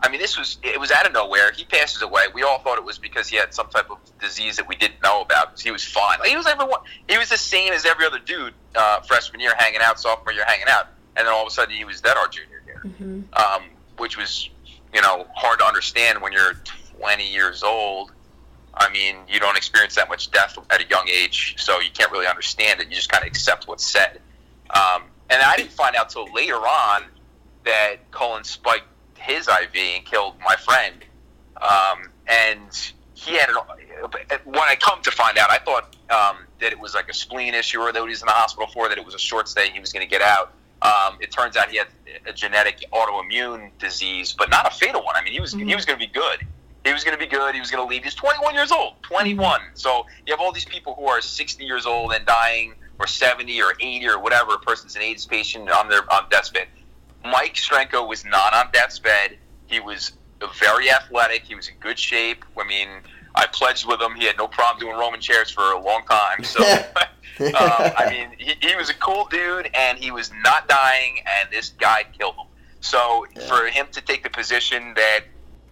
I mean, this was it was out of nowhere. He passes away. We all thought it was because he had some type of disease that we didn't know about. He was fine. Like, he was everyone. He was the same as every other dude uh, freshman year hanging out, sophomore year hanging out, and then all of a sudden he was dead our junior year, um, which was you know hard to understand when you're 20 years old. I mean, you don't experience that much death at a young age, so you can't really understand it. You just kind of accept what's said. Um, and I didn't find out till later on that Cullen spiked his IV and killed my friend. Um, and he had an. When I come to find out, I thought um, that it was like a spleen issue or that he was in the hospital for, that it was a short stay, he was going to get out. Um, it turns out he had a genetic autoimmune disease, but not a fatal one. I mean, he was he was going to be good. He was going to be good. He was going to leave. He's 21 years old. 21. So you have all these people who are 60 years old and dying, or 70 or 80 or whatever. A person's an AIDS patient on their on death's bed. Mike Strenko was not on death's bed. He was very athletic. He was in good shape. I mean, I pledged with him. He had no problem doing Roman chairs for a long time. So, um, I mean, he, he was a cool dude, and he was not dying, and this guy killed him. So, Yeah. for him to take the position that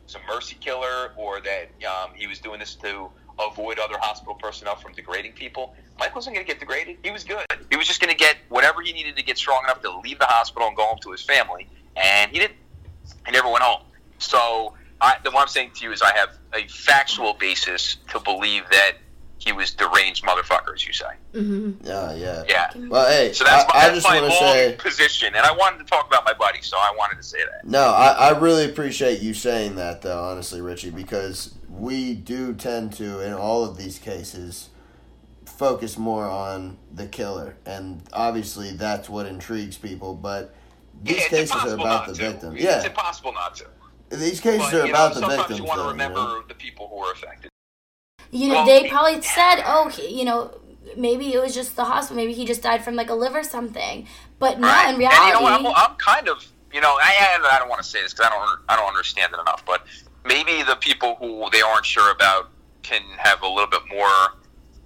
he's a mercy killer or that um, he was doing this to avoid other hospital personnel from degrading people, Mike wasn't going to get degraded. He was good. He was just going to get whatever he needed to get strong enough to leave the hospital and go home to his family, and he didn't. He never went home. So I, the what I'm saying to you is I have a factual basis to believe that he was deranged motherfucker, as you say. Mm-hmm. Yeah, yeah. Yeah. Well, hey, So that's I, my, I just want long to say, position, and I wanted to talk about my buddy, so I wanted to say that. no, I, I really appreciate you saying that, though, honestly, Richie, because we do tend to, in all of these cases, focus more on the killer, and obviously that's what intrigues people. But these yeah, cases are about the to. victim. It's Yeah, impossible not to. these cases But, are about know, the sometimes victims. you want to though, remember you know? the people who were affected. You know, Well, they probably said, oh, he- you know, maybe it was just the hospital. Maybe he just died from like a liver something. But no, Right. in reality, and you know, I'm, I'm kind of, you know, I, I don't want to say this because I don't, I don't understand it enough. But maybe the people who they aren't sure about can have a little bit more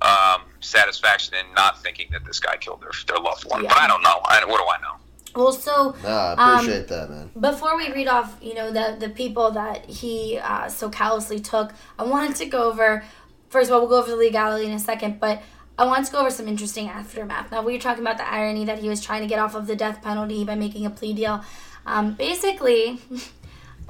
um, satisfaction in not thinking that this guy killed their, their loved one. But I don't know. I, what do I know? well, so Nah, I um, appreciate that, man. before we read off, you know, the the people that he uh, so callously took, I wanted to go over. First of all, we'll go over the legality in a second, but I want to go over some interesting aftermath. Now, we were talking about the irony that he was trying to get off of the death penalty by making a plea deal. Um, basically,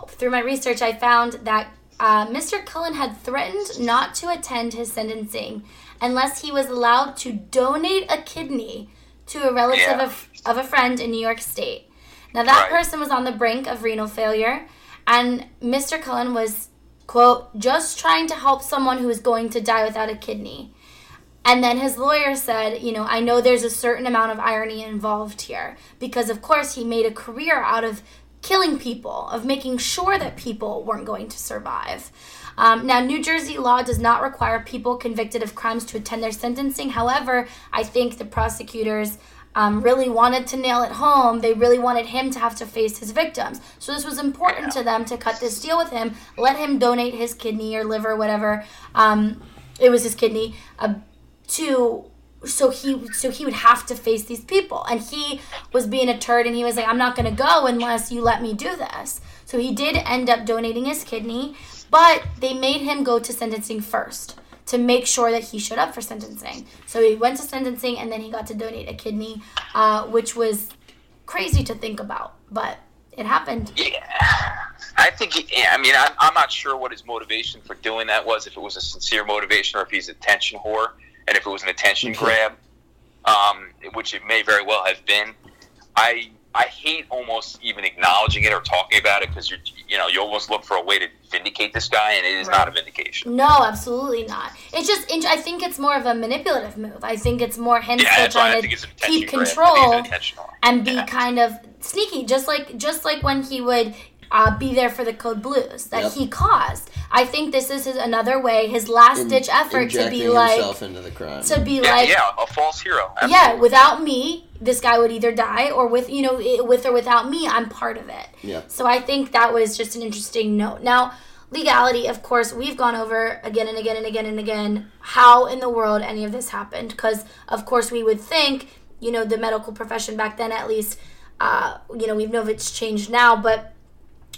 through my research, I found that uh, Mr. Cullen had threatened not to attend his sentencing unless he was allowed to donate a kidney to a relative Yeah. of, of a friend in New York State. Now, that Right. person was on the brink of renal failure, and Mr. Cullen was, quote, just trying to help someone who is going to die without a kidney. And then his lawyer said, you know, I know there's a certain amount of irony involved here because, of course, he made a career out of killing people, of making sure that people weren't going to survive. Um, now, New Jersey law does not require people convicted of crimes to attend their sentencing. However, I think the prosecutors um, really wanted to nail it home. They really wanted him to have to face his victims. So this was important to them to cut this deal with him, let him donate his kidney or liver, whatever. Um, it was his kidney. Uh, to so he so he would have to face these people and he was being a turd and he was like i'm not going to go unless you let me do this so he did end up donating his kidney but they made him go to sentencing first to make sure that he showed up for sentencing so he went to sentencing and then he got to donate a kidney uh, which was crazy to think about but it happened Yeah, I think. He, I mean, I'm, I'm not sure what his motivation for doing that was. If it was a sincere motivation, or if he's a tension whore, and if it was an attention grab, um, which it may very well have been. I I hate almost even acknowledging it or talking about it because you you know you almost look for a way to vindicate this guy, and it is not a vindication. No, absolutely not. It's just, I think it's more of a manipulative move. I think it's more him Yeah, still that's why I trying think to it's an attention keep grab. I think it's control an attention whore. and be Yeah. kind of sneaky, just like just like when he would uh, be there for the Code Blues that Yep. he caused. I think this is his, another way, his last ditch effort to be like himself into the crime. to be Yeah, like yeah, a false hero. yeah, without me, this guy would either die or with you know i- with or without me, I'm part of it. Yeah. So I think that was just an interesting note. Now, legality, of course, we've gone over again and again and again and again how in the world any of this happened because of course we would think, you know, the medical profession back then at least uh, you know, we know if it's changed now, but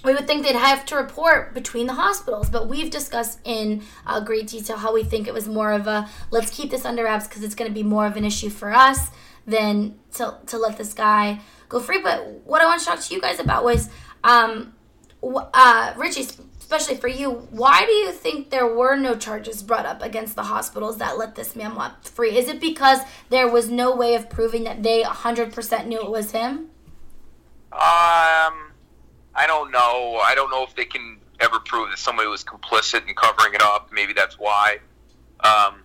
we would think they'd have to report between the hospitals, but we've discussed in uh, great detail how we think it was more of a let's keep this under wraps because it's going to be more of an issue for us than to, to let this guy go free. But what I want to talk to you guys about was, um, uh, Richie, especially for you, why do you think there were no charges brought up against the hospitals that let this man walk free? Is it because there was no way of proving that they 100% knew it was him? Um, I don't know. I don't know if they can ever prove that somebody was complicit in covering it up. Maybe that's why. Um,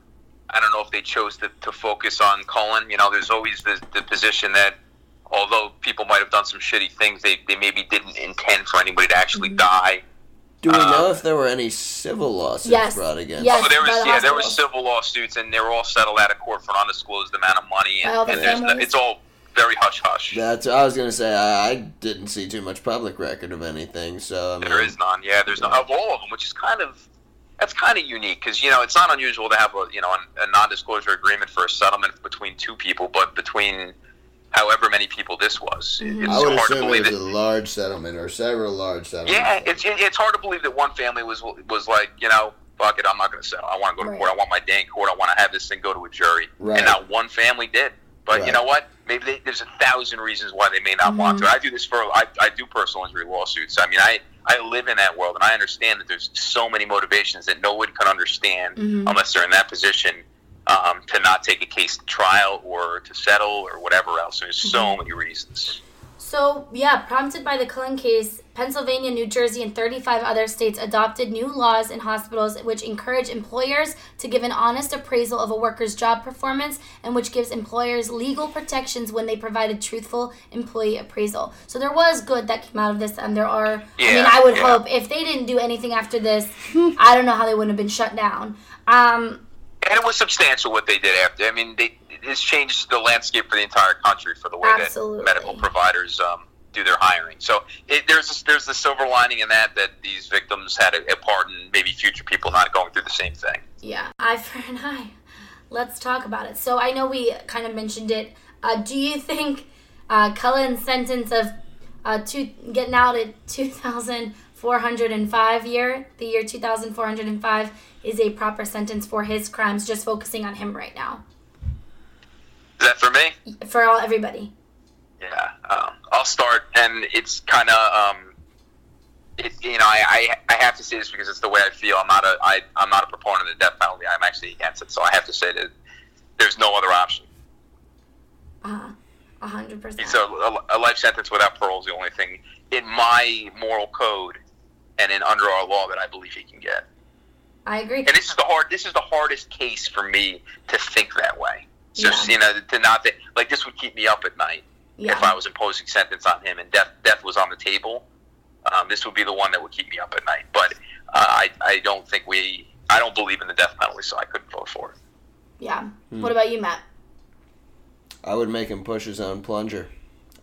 I don't know if they chose to, to focus on Cullen. You know, there's always the, the position that although people might have done some shitty things, they, they maybe didn't intend for anybody to actually die. Do we know Um, if there were any civil lawsuits Yes. brought against? Yes. Oh, there was the yeah, there was hospitals. civil lawsuits, and they were all settled out of court for an undisclosed amount of money, By all and, the and there's no, families? it's all very hush hush. That's. I was gonna say I, I didn't see too much public record of anything. So I mean, There is none. Yeah, there's no of all of them, which is kind of that's kind of unique because you know it's not unusual to have a you know a, a non-disclosure agreement for a settlement between two people, but between however many people this was, it's I would hard to assume believe it was it. a large settlement or several large settlements. Yeah, it's it, it's hard to believe that one family was was like you know. Fuck it! I'm not going to settle. I want to go to Right. court. I want my day in court. I want to have this thing go to a jury. Right. And not one family did. But Right. you know what? Maybe they, there's a thousand reasons why they may not want to. Mm-hmm. I do this for I, I do personal injury lawsuits. I mean, I I live in that world, and I understand that there's so many motivations that no one can understand mm-hmm. unless they're in that position um, to not take a case to trial or to settle or whatever else. There's so mm-hmm. many reasons. So, yeah, prompted by the Cullen case, Pennsylvania, New Jersey, and 35 other states adopted new laws in hospitals which encourage employers to give an honest appraisal of a worker's job performance and which gives employers legal protections when they provide a truthful employee appraisal. So, there was good that came out of this, and there are, I mean, I would yeah. hope if they didn't do anything after this, I don't know how they wouldn't have been shut down. Um, And it was substantial what they did after. I mean, they this changed the landscape for the entire country for the way Absolutely. that medical providers um, do their hiring. So it, there's this, there's the silver lining in that that these victims had a, a part in maybe future people not going through the same thing. Yeah, eye for an eye. Let's talk about it. So I know we kind of mentioned it. Uh, do you think uh, Cullen's sentence of uh, two, getting out at 2,405 year, the year 2,405, is a proper sentence for his crimes, just focusing on him right now? Is that for me? For all everybody. Yeah, um, I'll start, and it's kind of, um, it, you know, I, I I have to say this because it's the way I feel. I'm not a I I'm not a proponent of the death penalty. I'm actually against it. So I have to say that there's no other option. Uh, 100%. So a, a life sentence without parole is the only thing in my moral code and in under our law that I believe he can get. I agree. And this is the hard. This is the hardest case for me to think that way. So Yeah. you know, to not think like this would keep me up at night Yeah. if I was imposing sentence on him and death death was on the table. Um, this would be the one that would keep me up at night. But uh, I I don't think we. I don't believe in the death penalty, so I couldn't vote for it. yeah. What about you, Matt? I would make him push his own plunger.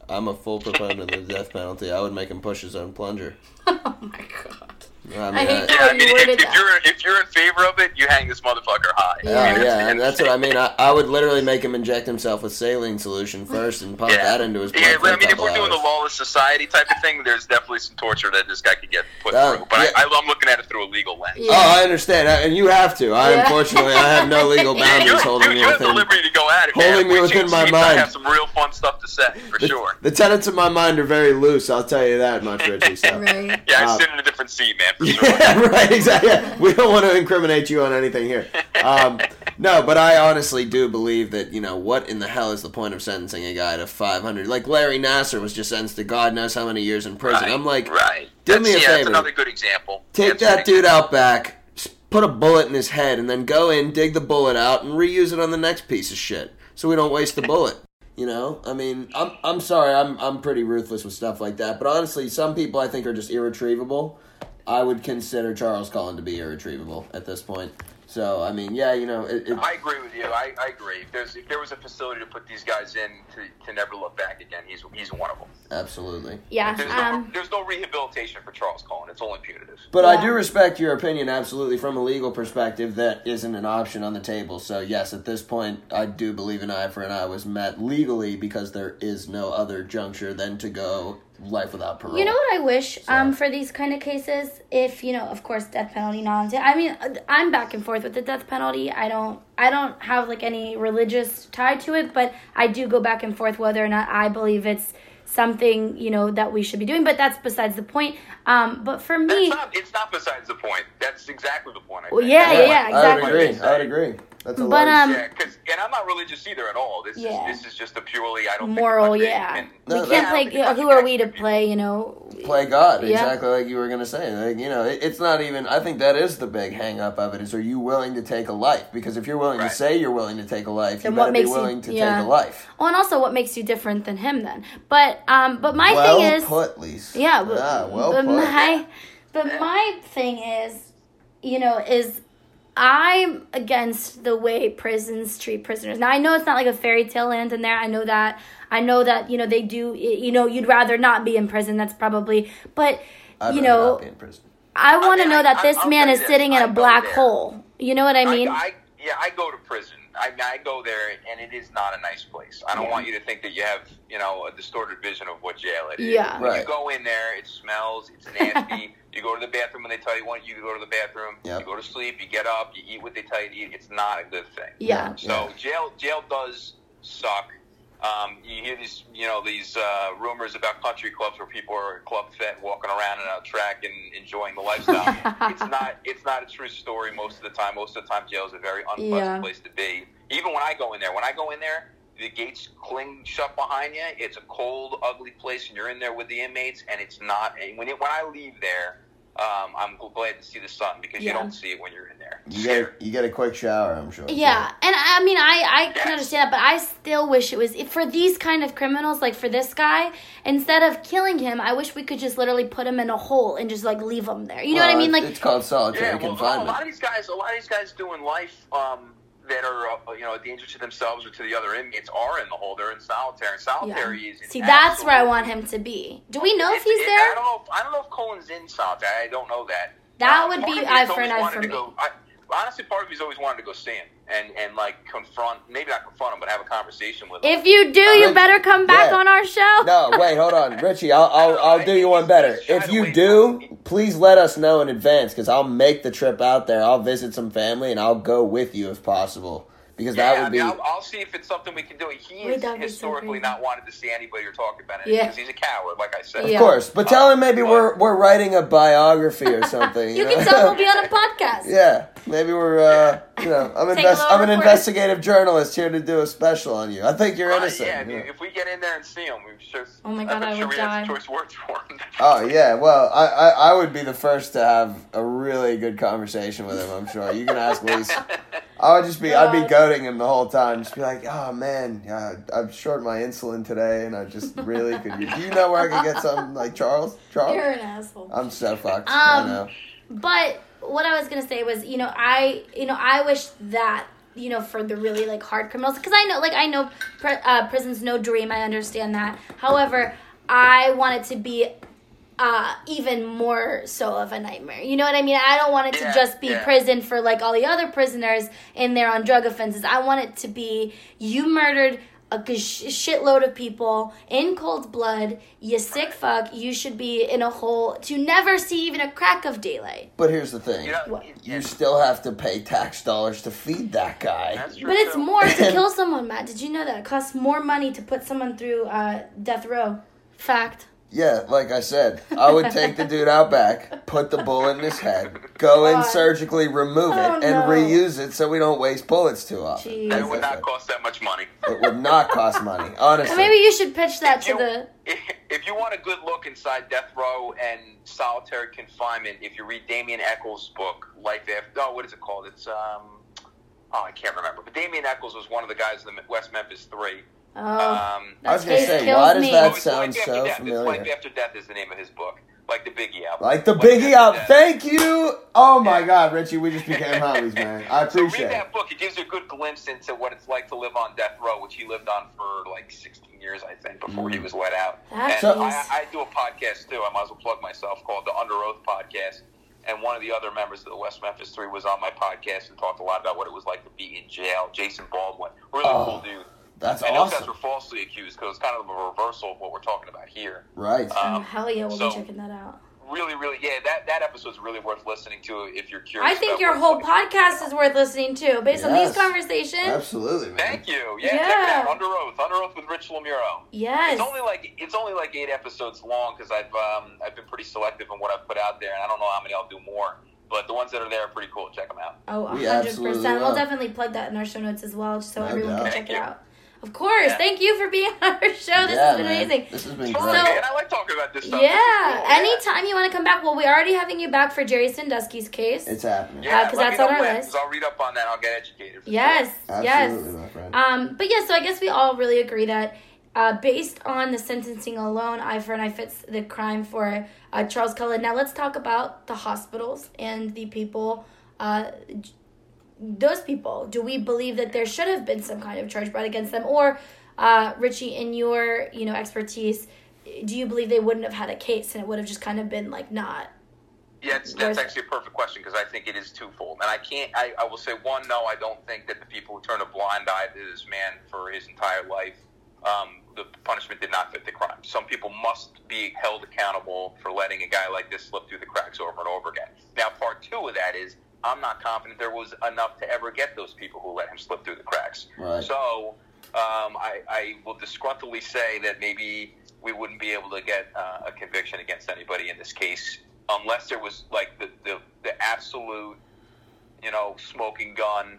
I'm a full proponent of the death penalty. I would make him push his own plunger. Oh my god. I mean, I hate I- the Yeah, way I you mean, worded if, if you're if you're in favor of it, you hang this motherfucker high. Yeah. I mean, yeah, and that's what I mean. I, I would literally make him inject himself with saline solution first and pump that into his blood. Yeah, for a I mean, if we're doing the lawless society type of thing, there's definitely some torture that this guy could get put Oh, through. But yeah. I, I, I'm looking at it through a legal lens. Yeah. Oh, I understand, I- and you have to. I Yeah. unfortunately I have no legal boundaries holding you, me you have the within. liberty to go at it. holding man. me We within my seats, I mind. have some real fun stuff to say for The, sure. the tenets of my mind are very loose. I'll tell you that much, Richie. So. Right. Yeah, I Uh, sit in a different seat, man. Yeah, right, exactly. Yeah. We don't want to incriminate you on anything here. Um, no, but I honestly do believe that, you know, what in the hell is the point of sentencing a guy to 500? Like Larry Nassar was just sentenced to God knows how many years in prison. Right, I'm like, right. do That's, me a yeah, favor. That's another good example. take That's that dude out back, put a bullet in his head, and then go in, dig the bullet out, and reuse it on the next piece of shit, so we don't waste the bullet. You know, I mean, I'm I'm sorry, I'm I'm pretty ruthless with stuff like that, but honestly, some people I think are just irretrievable. I would consider Charles Cullen to be irretrievable at this point. So I mean, yeah, you know, it, it, I agree with you. I, I agree. If there's if there was a facility to put these guys in to, to never look back again, he's he's one of them. absolutely. Yeah. There's no Um, there's no rehabilitation for Charles Cullen. It's only punitive. But I do respect your opinion absolutely from a legal perspective. That isn't an option on the table. So yes, at this point, I do believe an eye for an eye was met legally because there is no other juncture than to go life without parole. You know what I wish um, for these kind of cases? If you know, of course, death penalty non. I mean, I'm back and forth with the death penalty. I don't, I don't have like any religious tie to it, but I do go back and forth whether or not I believe it's something you know that we should be doing. But that's besides the point. Um, but for That's me, not, it's not besides the point. That's exactly the point. I Well, think. yeah, yeah, yeah, I would agree. I would agree. That's a But, um, Yeah, 'cause- and I'm not religious either at all. This Yeah. is this is just a purely I don't Moral, yeah. can- No, we can't play. I don't think the who are we to play? You know. play God, Yeah. exactly like you were gonna say. Like, you know, it, it's not even. I think that is the big hang up of it. Is are you willing to take a life? Because if you're willing Right. to say you're willing to take a life, Then you better be makes you- willing to yeah. take a life. Oh, and also, what makes you different than him then? But um, but my well thing is, put, Lisa. yeah, but, Ah, well but put. my but my thing is, you know, is I'm against the way prisons treat prisoners. Now I know it's not like a fairy tale land in there. I know that. I know that you know they do. You know, you'd rather not be in prison. That's probably. But I'd you know, not be in prison. I want to mean, know I- that I- this I'll man is you sitting in I a go black there. hole. You know what I mean? I, I, yeah, I go to prison. I, I go there, and it is not a nice place. I don't Yeah. want you to think that you have, you know, a distorted vision of what jail it is. Yeah. When Right. you go in there, it smells. It's nasty. you go to the bathroom when they tell you want you to go to the bathroom. Yep. You go to sleep. You get up. You eat what they tell you to eat. It's not a good thing. yeah. So jail jail does suck. Um, you hear these, you know, these uh, rumors about country clubs where people are club fed, walking around in a track and enjoying the lifestyle. it's not. It's not a true story most of the time. Most of the time, jail is a very unpleasant Yeah. place to be. Even when I go in there, when I go in there, the gates cling shut behind you. It's a cold, ugly place, and you're in there with the inmates, and it's not. And when it, when I leave there, um, I'm glad to see the sun because Yeah. you don't see it when you're in there. You get you get a quick shower, I'm sure. Yeah, and I mean, I I can understand that, but I still wish it was if for these kind of criminals, like for this guy, instead of killing him, I wish we could just literally put him in a hole and just like leave him there. You know what I mean? Like, it's called solitary Yeah, well, a lot of these guys, a lot of these guys doing life um, that are, uh, you know, a danger to themselves or to the other inmates are in the hole. They're in solitary. And solitary yeah. is see, that's where I want him to be. Do we know if he's it- there? I don't know. If, I don't know if Cullen's in solitary. I don't know that. That Uh, would be eye for an eye for me. Go, I, honestly, part of me's always wanted to go see him and and like confront, maybe not confront him, but have a conversation with him. If you do, you Rich- better come back yeah. on our show. No, wait, hold on, Richie. I'll I'll, I'll do you one better. If you do, please let us know in advance because I'll make the trip out there. I'll visit some family and I'll go with you if possible because Yeah, that I would be. I'll, I'll see if it's something we can do. He has that'd be so historically not wanted to see anybody or talk about it Yeah. because he's a coward, like I said. Yeah. Of course, but tell him maybe we're we're writing a biography or something. You know? can tell him we'll be on a podcast. yeah, maybe we're. uh You know, I'm invest- I'm an recording. investigative journalist here to do a special on you. I think you're Right, innocent. yeah, if, yeah. you- if we get in there and see him, we've just. Oh my God, I'm I sure would die. choice words for him. Oh yeah, well, I, I I would be the first to have a really good conversation with him. I'm sure you can ask Lisa. I would just be, I'd be goading him the whole time. Just be like, oh man, yeah, I'm short my insulin today, and I just really could. use- Do you know where I could get something like Charles? Charles, You're an asshole. I'm so fucked. I Um, know. But what I was gonna say was, you know, I, you know, I wish that, you know, for the really like hard criminals, because I know, like, I know, pr- uh, prison's no dream. I understand that. However, I want it to be. Uh, even more so of a nightmare. You know what I mean? I don't want it Yeah, to just be yeah. prison for like all the other prisoners in there on drug offenses. I want it to be you murdered a g- shitload of people in cold blood. You sick fuck. You should be in a hole to never see even a crack of daylight. But here's the thing: You know, What? you still have to pay tax dollars to feed that guy. That's true, But it's too. more to kill someone, Matt. Did you know that? It costs more money to put someone through uh, death row. Fact. Yeah, like I said, I would take the dude out back, put the bullet in his head, go in God. surgically remove it, Oh, and no. reuse it so we don't waste bullets too often. Jeez. That As would not cost that much money. It would not cost money, honestly. Maybe you should pitch that to You- the. If you want a good look inside death row and solitary confinement, if you read Damien Echols' book, Life After, oh, what is it called? It's um, oh, I can't remember. But Damien Echols was one of the guys in the West Memphis Three. Oh, Um, I was gonna say, why does me. that oh, sound Life so Death. It's familiar? Life After Death is the name of his book, like the Biggie album. Like the Life Biggie After out. Death. Thank you. Oh my God, Richie, we just became homies, man. I So read appreciate that book. It gives you a good glimpse into what it's like to live on death row, which he lived on for like 16 years, I think, before Mm. he was let out. That and is- I, I do a podcast too. I might as well plug myself called the Under Oath Podcast. And one of the other members of the West Memphis Three was on my podcast and talked a lot about what it was like to be in jail. Jason Baldwin, really Oh, cool dude. That's and those guys awesome. were falsely accused because it's kind of a reversal of what we're talking about here. Right. oh Um, hell yeah, we'll so- be checking that out. really, really, yeah, that that episode's really worth listening to if you're curious. I think your whole podcast is worth listening to based on these Yes. conversations. Absolutely, man. Thank you. Yeah, check it Yeah. out. Under Oath. Under Oath with Rich Lomurro. Yes. It's only like it's only like eight episodes long because I've um, I've been pretty selective in what I've put out there, and I don't know how many I'll do more. but the ones that are there are pretty cool. Check them out. Oh, We 100%. absolutely We'll will. definitely plug that in our show notes as well, just so No everyone doubt. can Thank check it you. out. Of course. Yeah. Thank you for being on our show. This yeah, has been man. amazing. This has been Fun, great. man. I like talking about this stuff. This Yeah. cool. Anytime you want to come back, well, we're already having you back for Jerry Sandusky's case. It's happening. Yeah, because let that's me on know our when, list. 'cause I'll read up on that. I'll get educated. for Yes, Absolutely, yes. my friend. Um, but yeah, so I guess we all really agree that uh, based on the sentencing alone, eye for an eye fits the crime for uh, Charles Cullen. Now let's talk about the hospitals and the people. Uh, j- those people. Do we believe that there should have been some kind of charge brought against them, or uh, Richie, in your you know expertise, do you believe they wouldn't have had a case and it would have just kind of been like not? Yeah, it's, that's actually a perfect question because I think it is twofold. And I can't, I, I will say, one, no, I don't think that the people who turned a blind eye to this man for his entire life, um, the punishment did not fit the crime. Some people must be held accountable for letting a guy like this slip through the cracks over and over again. Now, part two of that is I'm not confident there was enough to ever get those people who let him slip through the cracks. Right. So um, I, I will disgruntledly say that maybe we wouldn't be able to get uh, a conviction against anybody in this case unless there was like the, the, the absolute, you know, smoking gun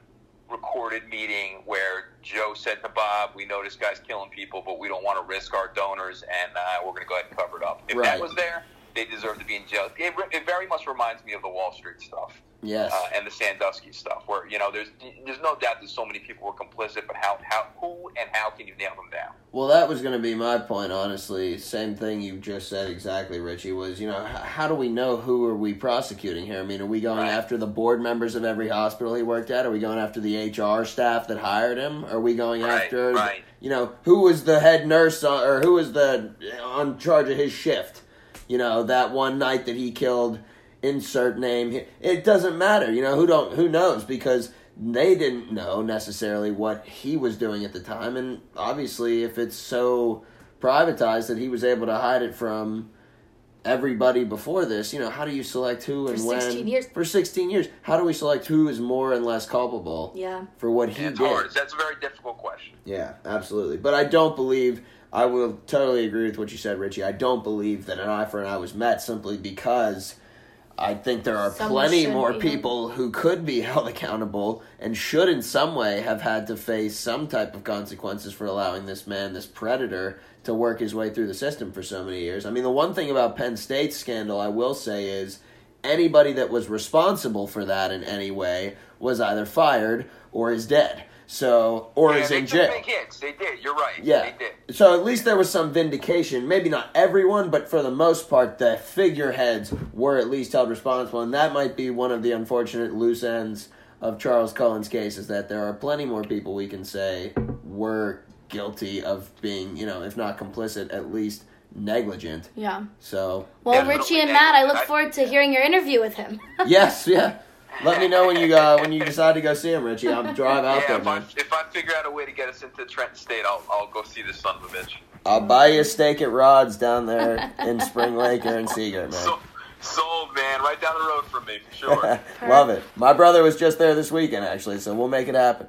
recorded meeting where Joe said to Bob, "We know this guy's killing people, but we don't want to risk our donors, and uh, we're going to go ahead and cover it up." If Right. that was there, they deserve to be in jail. It, it very much reminds me of the Wall Street stuff Yes. uh, and the Sandusky stuff, where you know there's there's no doubt that so many people were complicit, but how how who and how can you nail them down? Well, that was going to be my point, honestly. Same thing you just said exactly, Richie, was, you know, h- how do we know who are we prosecuting here? I mean, are we going Right. after the board members of every hospital he worked at? Are we going after the HR staff that hired him? Are we going Right, after, right. you know, who was the head nurse on, or who was the on charge of his shift? You know, that one night that he killed insert name. here. It doesn't matter, you know, who don't who knows because they didn't know necessarily what he was doing at the time and obviously if it's so privatized that he was able to hide it from everybody before this, you know, how do you select who and For when 16 years. for 16 years? How do we select who is more and less culpable Yeah. for what he it's did? hard. That's a very difficult question. Yeah, absolutely. But I don't believe. I will totally agree with what you said, Richie. I don't believe that an eye for an eye was met simply because I think there are Someone plenty more people who could be held accountable and should, in some way, have had to face some type of consequences for allowing this man, this predator, to work his way through the system for so many years. I mean, the one thing about Penn State's scandal, I will say, is anybody that was responsible for that in any way was either fired or is dead. So, or yeah, is they in took jail. big hits. They did. You're right. Yeah. they did. So at least there was some vindication. Maybe not everyone, but for the most part, the figureheads were at least held responsible. And that might be one of the unfortunate loose ends of Charles Cullen's case is that there are plenty more people we can say were guilty of being, you know, if not complicit, at least negligent. Yeah. So, Well, Richie and Matt, I look forward to hearing your interview with him. yes, yeah. Let me know when you uh, when you decide to go see him, Richie. I'll drive out Yeah, there, if I, man. if I figure out a way to get us into Trenton State, I'll, I'll go see this son of a bitch. I'll buy you a steak at Rod's down there in Spring Lake or in Sea Girt, man. So, sold, man. Right down the road from me, for sure. Love it. My brother was just there this weekend, actually, so we'll make it happen.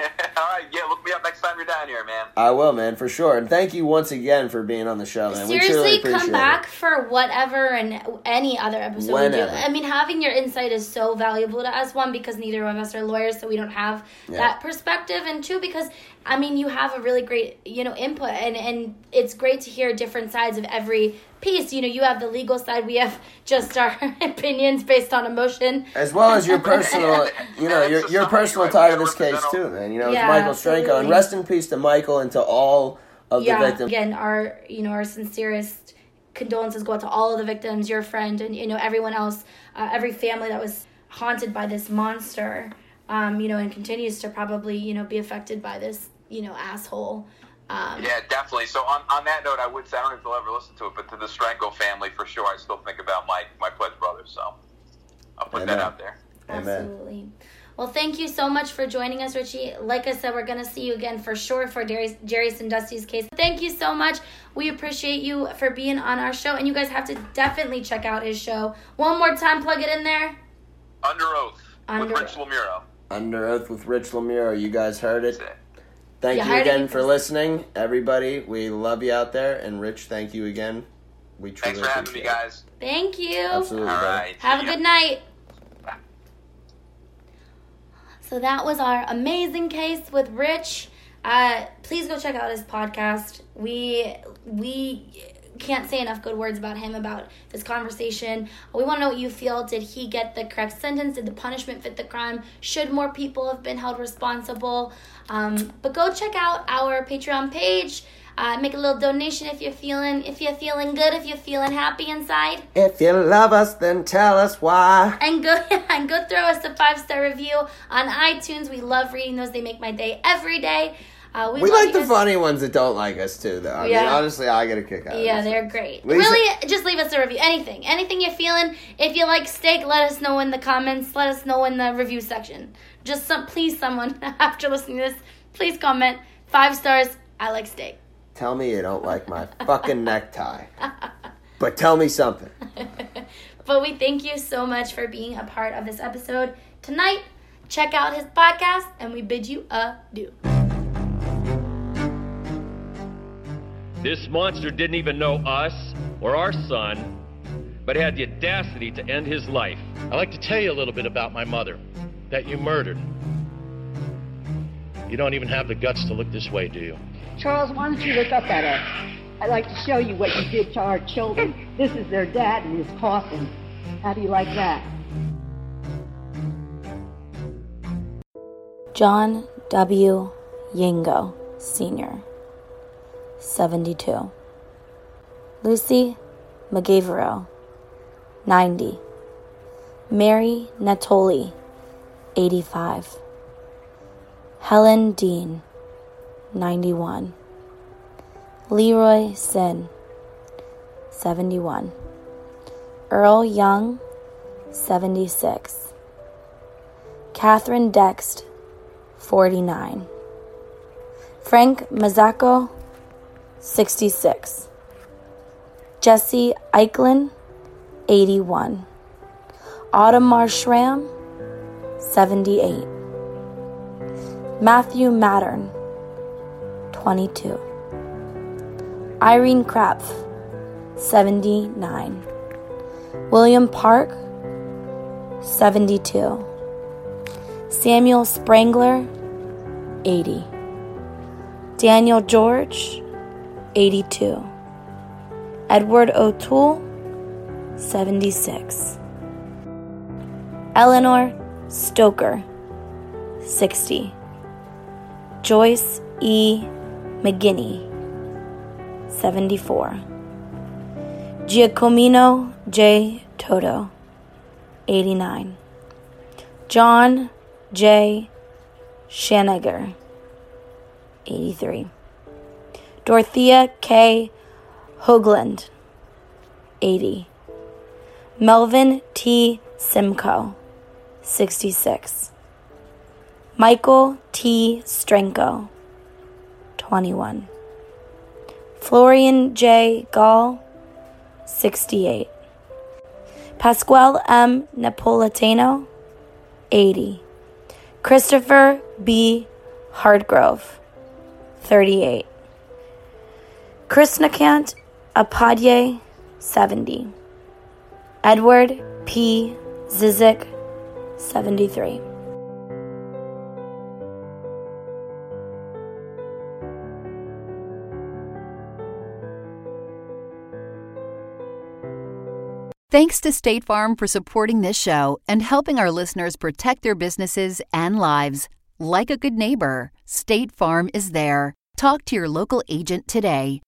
All right, yeah, look me up next time you're down here, man. I will, man, for sure. And thank you once again for being on the show, man. we truly Seriously, appreciate come back it. for whatever and any other episode we do. I mean, having your insight is so valuable to us. One, because neither of us are lawyers, so we don't have Yeah. that perspective, and two, because I mean, you have a really great you know input, and and it's great to hear different sides of every piece. You know, you have the legal side, we have just our opinions based on emotion. As well as your personal, you know, your your personal tie to this case too, man. You know, it's Yeah, Michael Strenko, and rest in peace to Michael and to all of yeah, the victims. again, our you know our sincerest condolences go out to all of the victims, your friend, and you know everyone else, uh, every family that was haunted by this monster, um, you know, and continues to probably you know be affected by this you know asshole. Um, Yeah, definitely. So on, on that note, I would say I don't know if they'll ever listen to it, but to the Strenko family, for sure, I still think about my my pledge brother. So I'll put that out there. Amen. Absolutely. Well, thank you so much for joining us, Richie. Like I said, we're going to see you again for sure for Jerry, Jerry Sandusky's case. Thank you so much. We appreciate you for being on our show, and you guys have to definitely check out his show. One more time, plug it in there. Under oath Under- with Rich Lomurro. Under oath with Rich Lomurro, you guys heard it. Thank you, you again for listening, everybody. We love you out there, and Rich, thank you again. We truly thanks for having me, guys. Thank you. Absolutely. All right. Have a good night. So that was our amazing case with Rich. Uh, please go check out his podcast. We we can't say enough good words about him about this conversation. We want to know what you feel. Did he get the correct sentence? Did the punishment fit the crime? Should more people have been held responsible? Um, but go check out our Patreon page. Uh, make a little donation if you're feeling if you're feeling good, if you're feeling happy inside. If you love us, then tell us why. And go and go throw us a five star review on iTunes. We love reading those. They make my day every day. Uh, We love like the funny ones that don't like us too, though. I mean, honestly, I get a kick out of them. Yeah, they're great. Lisa- Really, just leave us a review. Anything, anything you're feeling. If you like steak, let us know in the comments. Let us know in the review section. Just some, please, someone after listening to this, please comment five stars. I like steak. Tell me you don't like my fucking necktie. But tell me something. But we thank you so much for being a part of this episode tonight. Check out his podcast, and we bid you adieu. Mm-hmm. This monster didn't even know us or our son, but had the audacity to end his life. I'd like to tell you a little bit about my mother that you murdered. You don't even have the guts to look this way, do you? Charles, why don't you look up at us? I'd like to show you what you did to our children. This is their dad in his coffin. How do you like that? John W. Yengo, Sr., 72. Lucy Mugavero, 90. Mary Natoli, 85. Helen Dean, 91. Leroy Sinn, 71. Earl Young, 76. Catherine Dext, 49. Frank Mazzacco, 66. Jesse Eichlin, 81. Ottomar Schramm, 78. Matthew Mattern, 22. Irene Krapf, 79. William Park, 72. Samuel Spangler, 80. Daniel George, 82. Edward O'Toole, 76. Eleanor Stoker, 60. Joyce E. McGinney, 74. Giacomino J. Toto, 89. John J. Shanagher, 83. Dorothea K. Hoagland, 80. Melvin T. Simcoe, 66. Michael T. Strenko, 21. Florian J. Gall, 68. Pasquale M. Napolitano, 80. Christopher B. Hardgrove, 38. Krishnakant Upadhyay, 70. Edward P. Zizik, 73. Thanks to State Farm for supporting this show and helping our listeners protect their businesses and lives. Like a good neighbor, State Farm is there. Talk to your local agent today.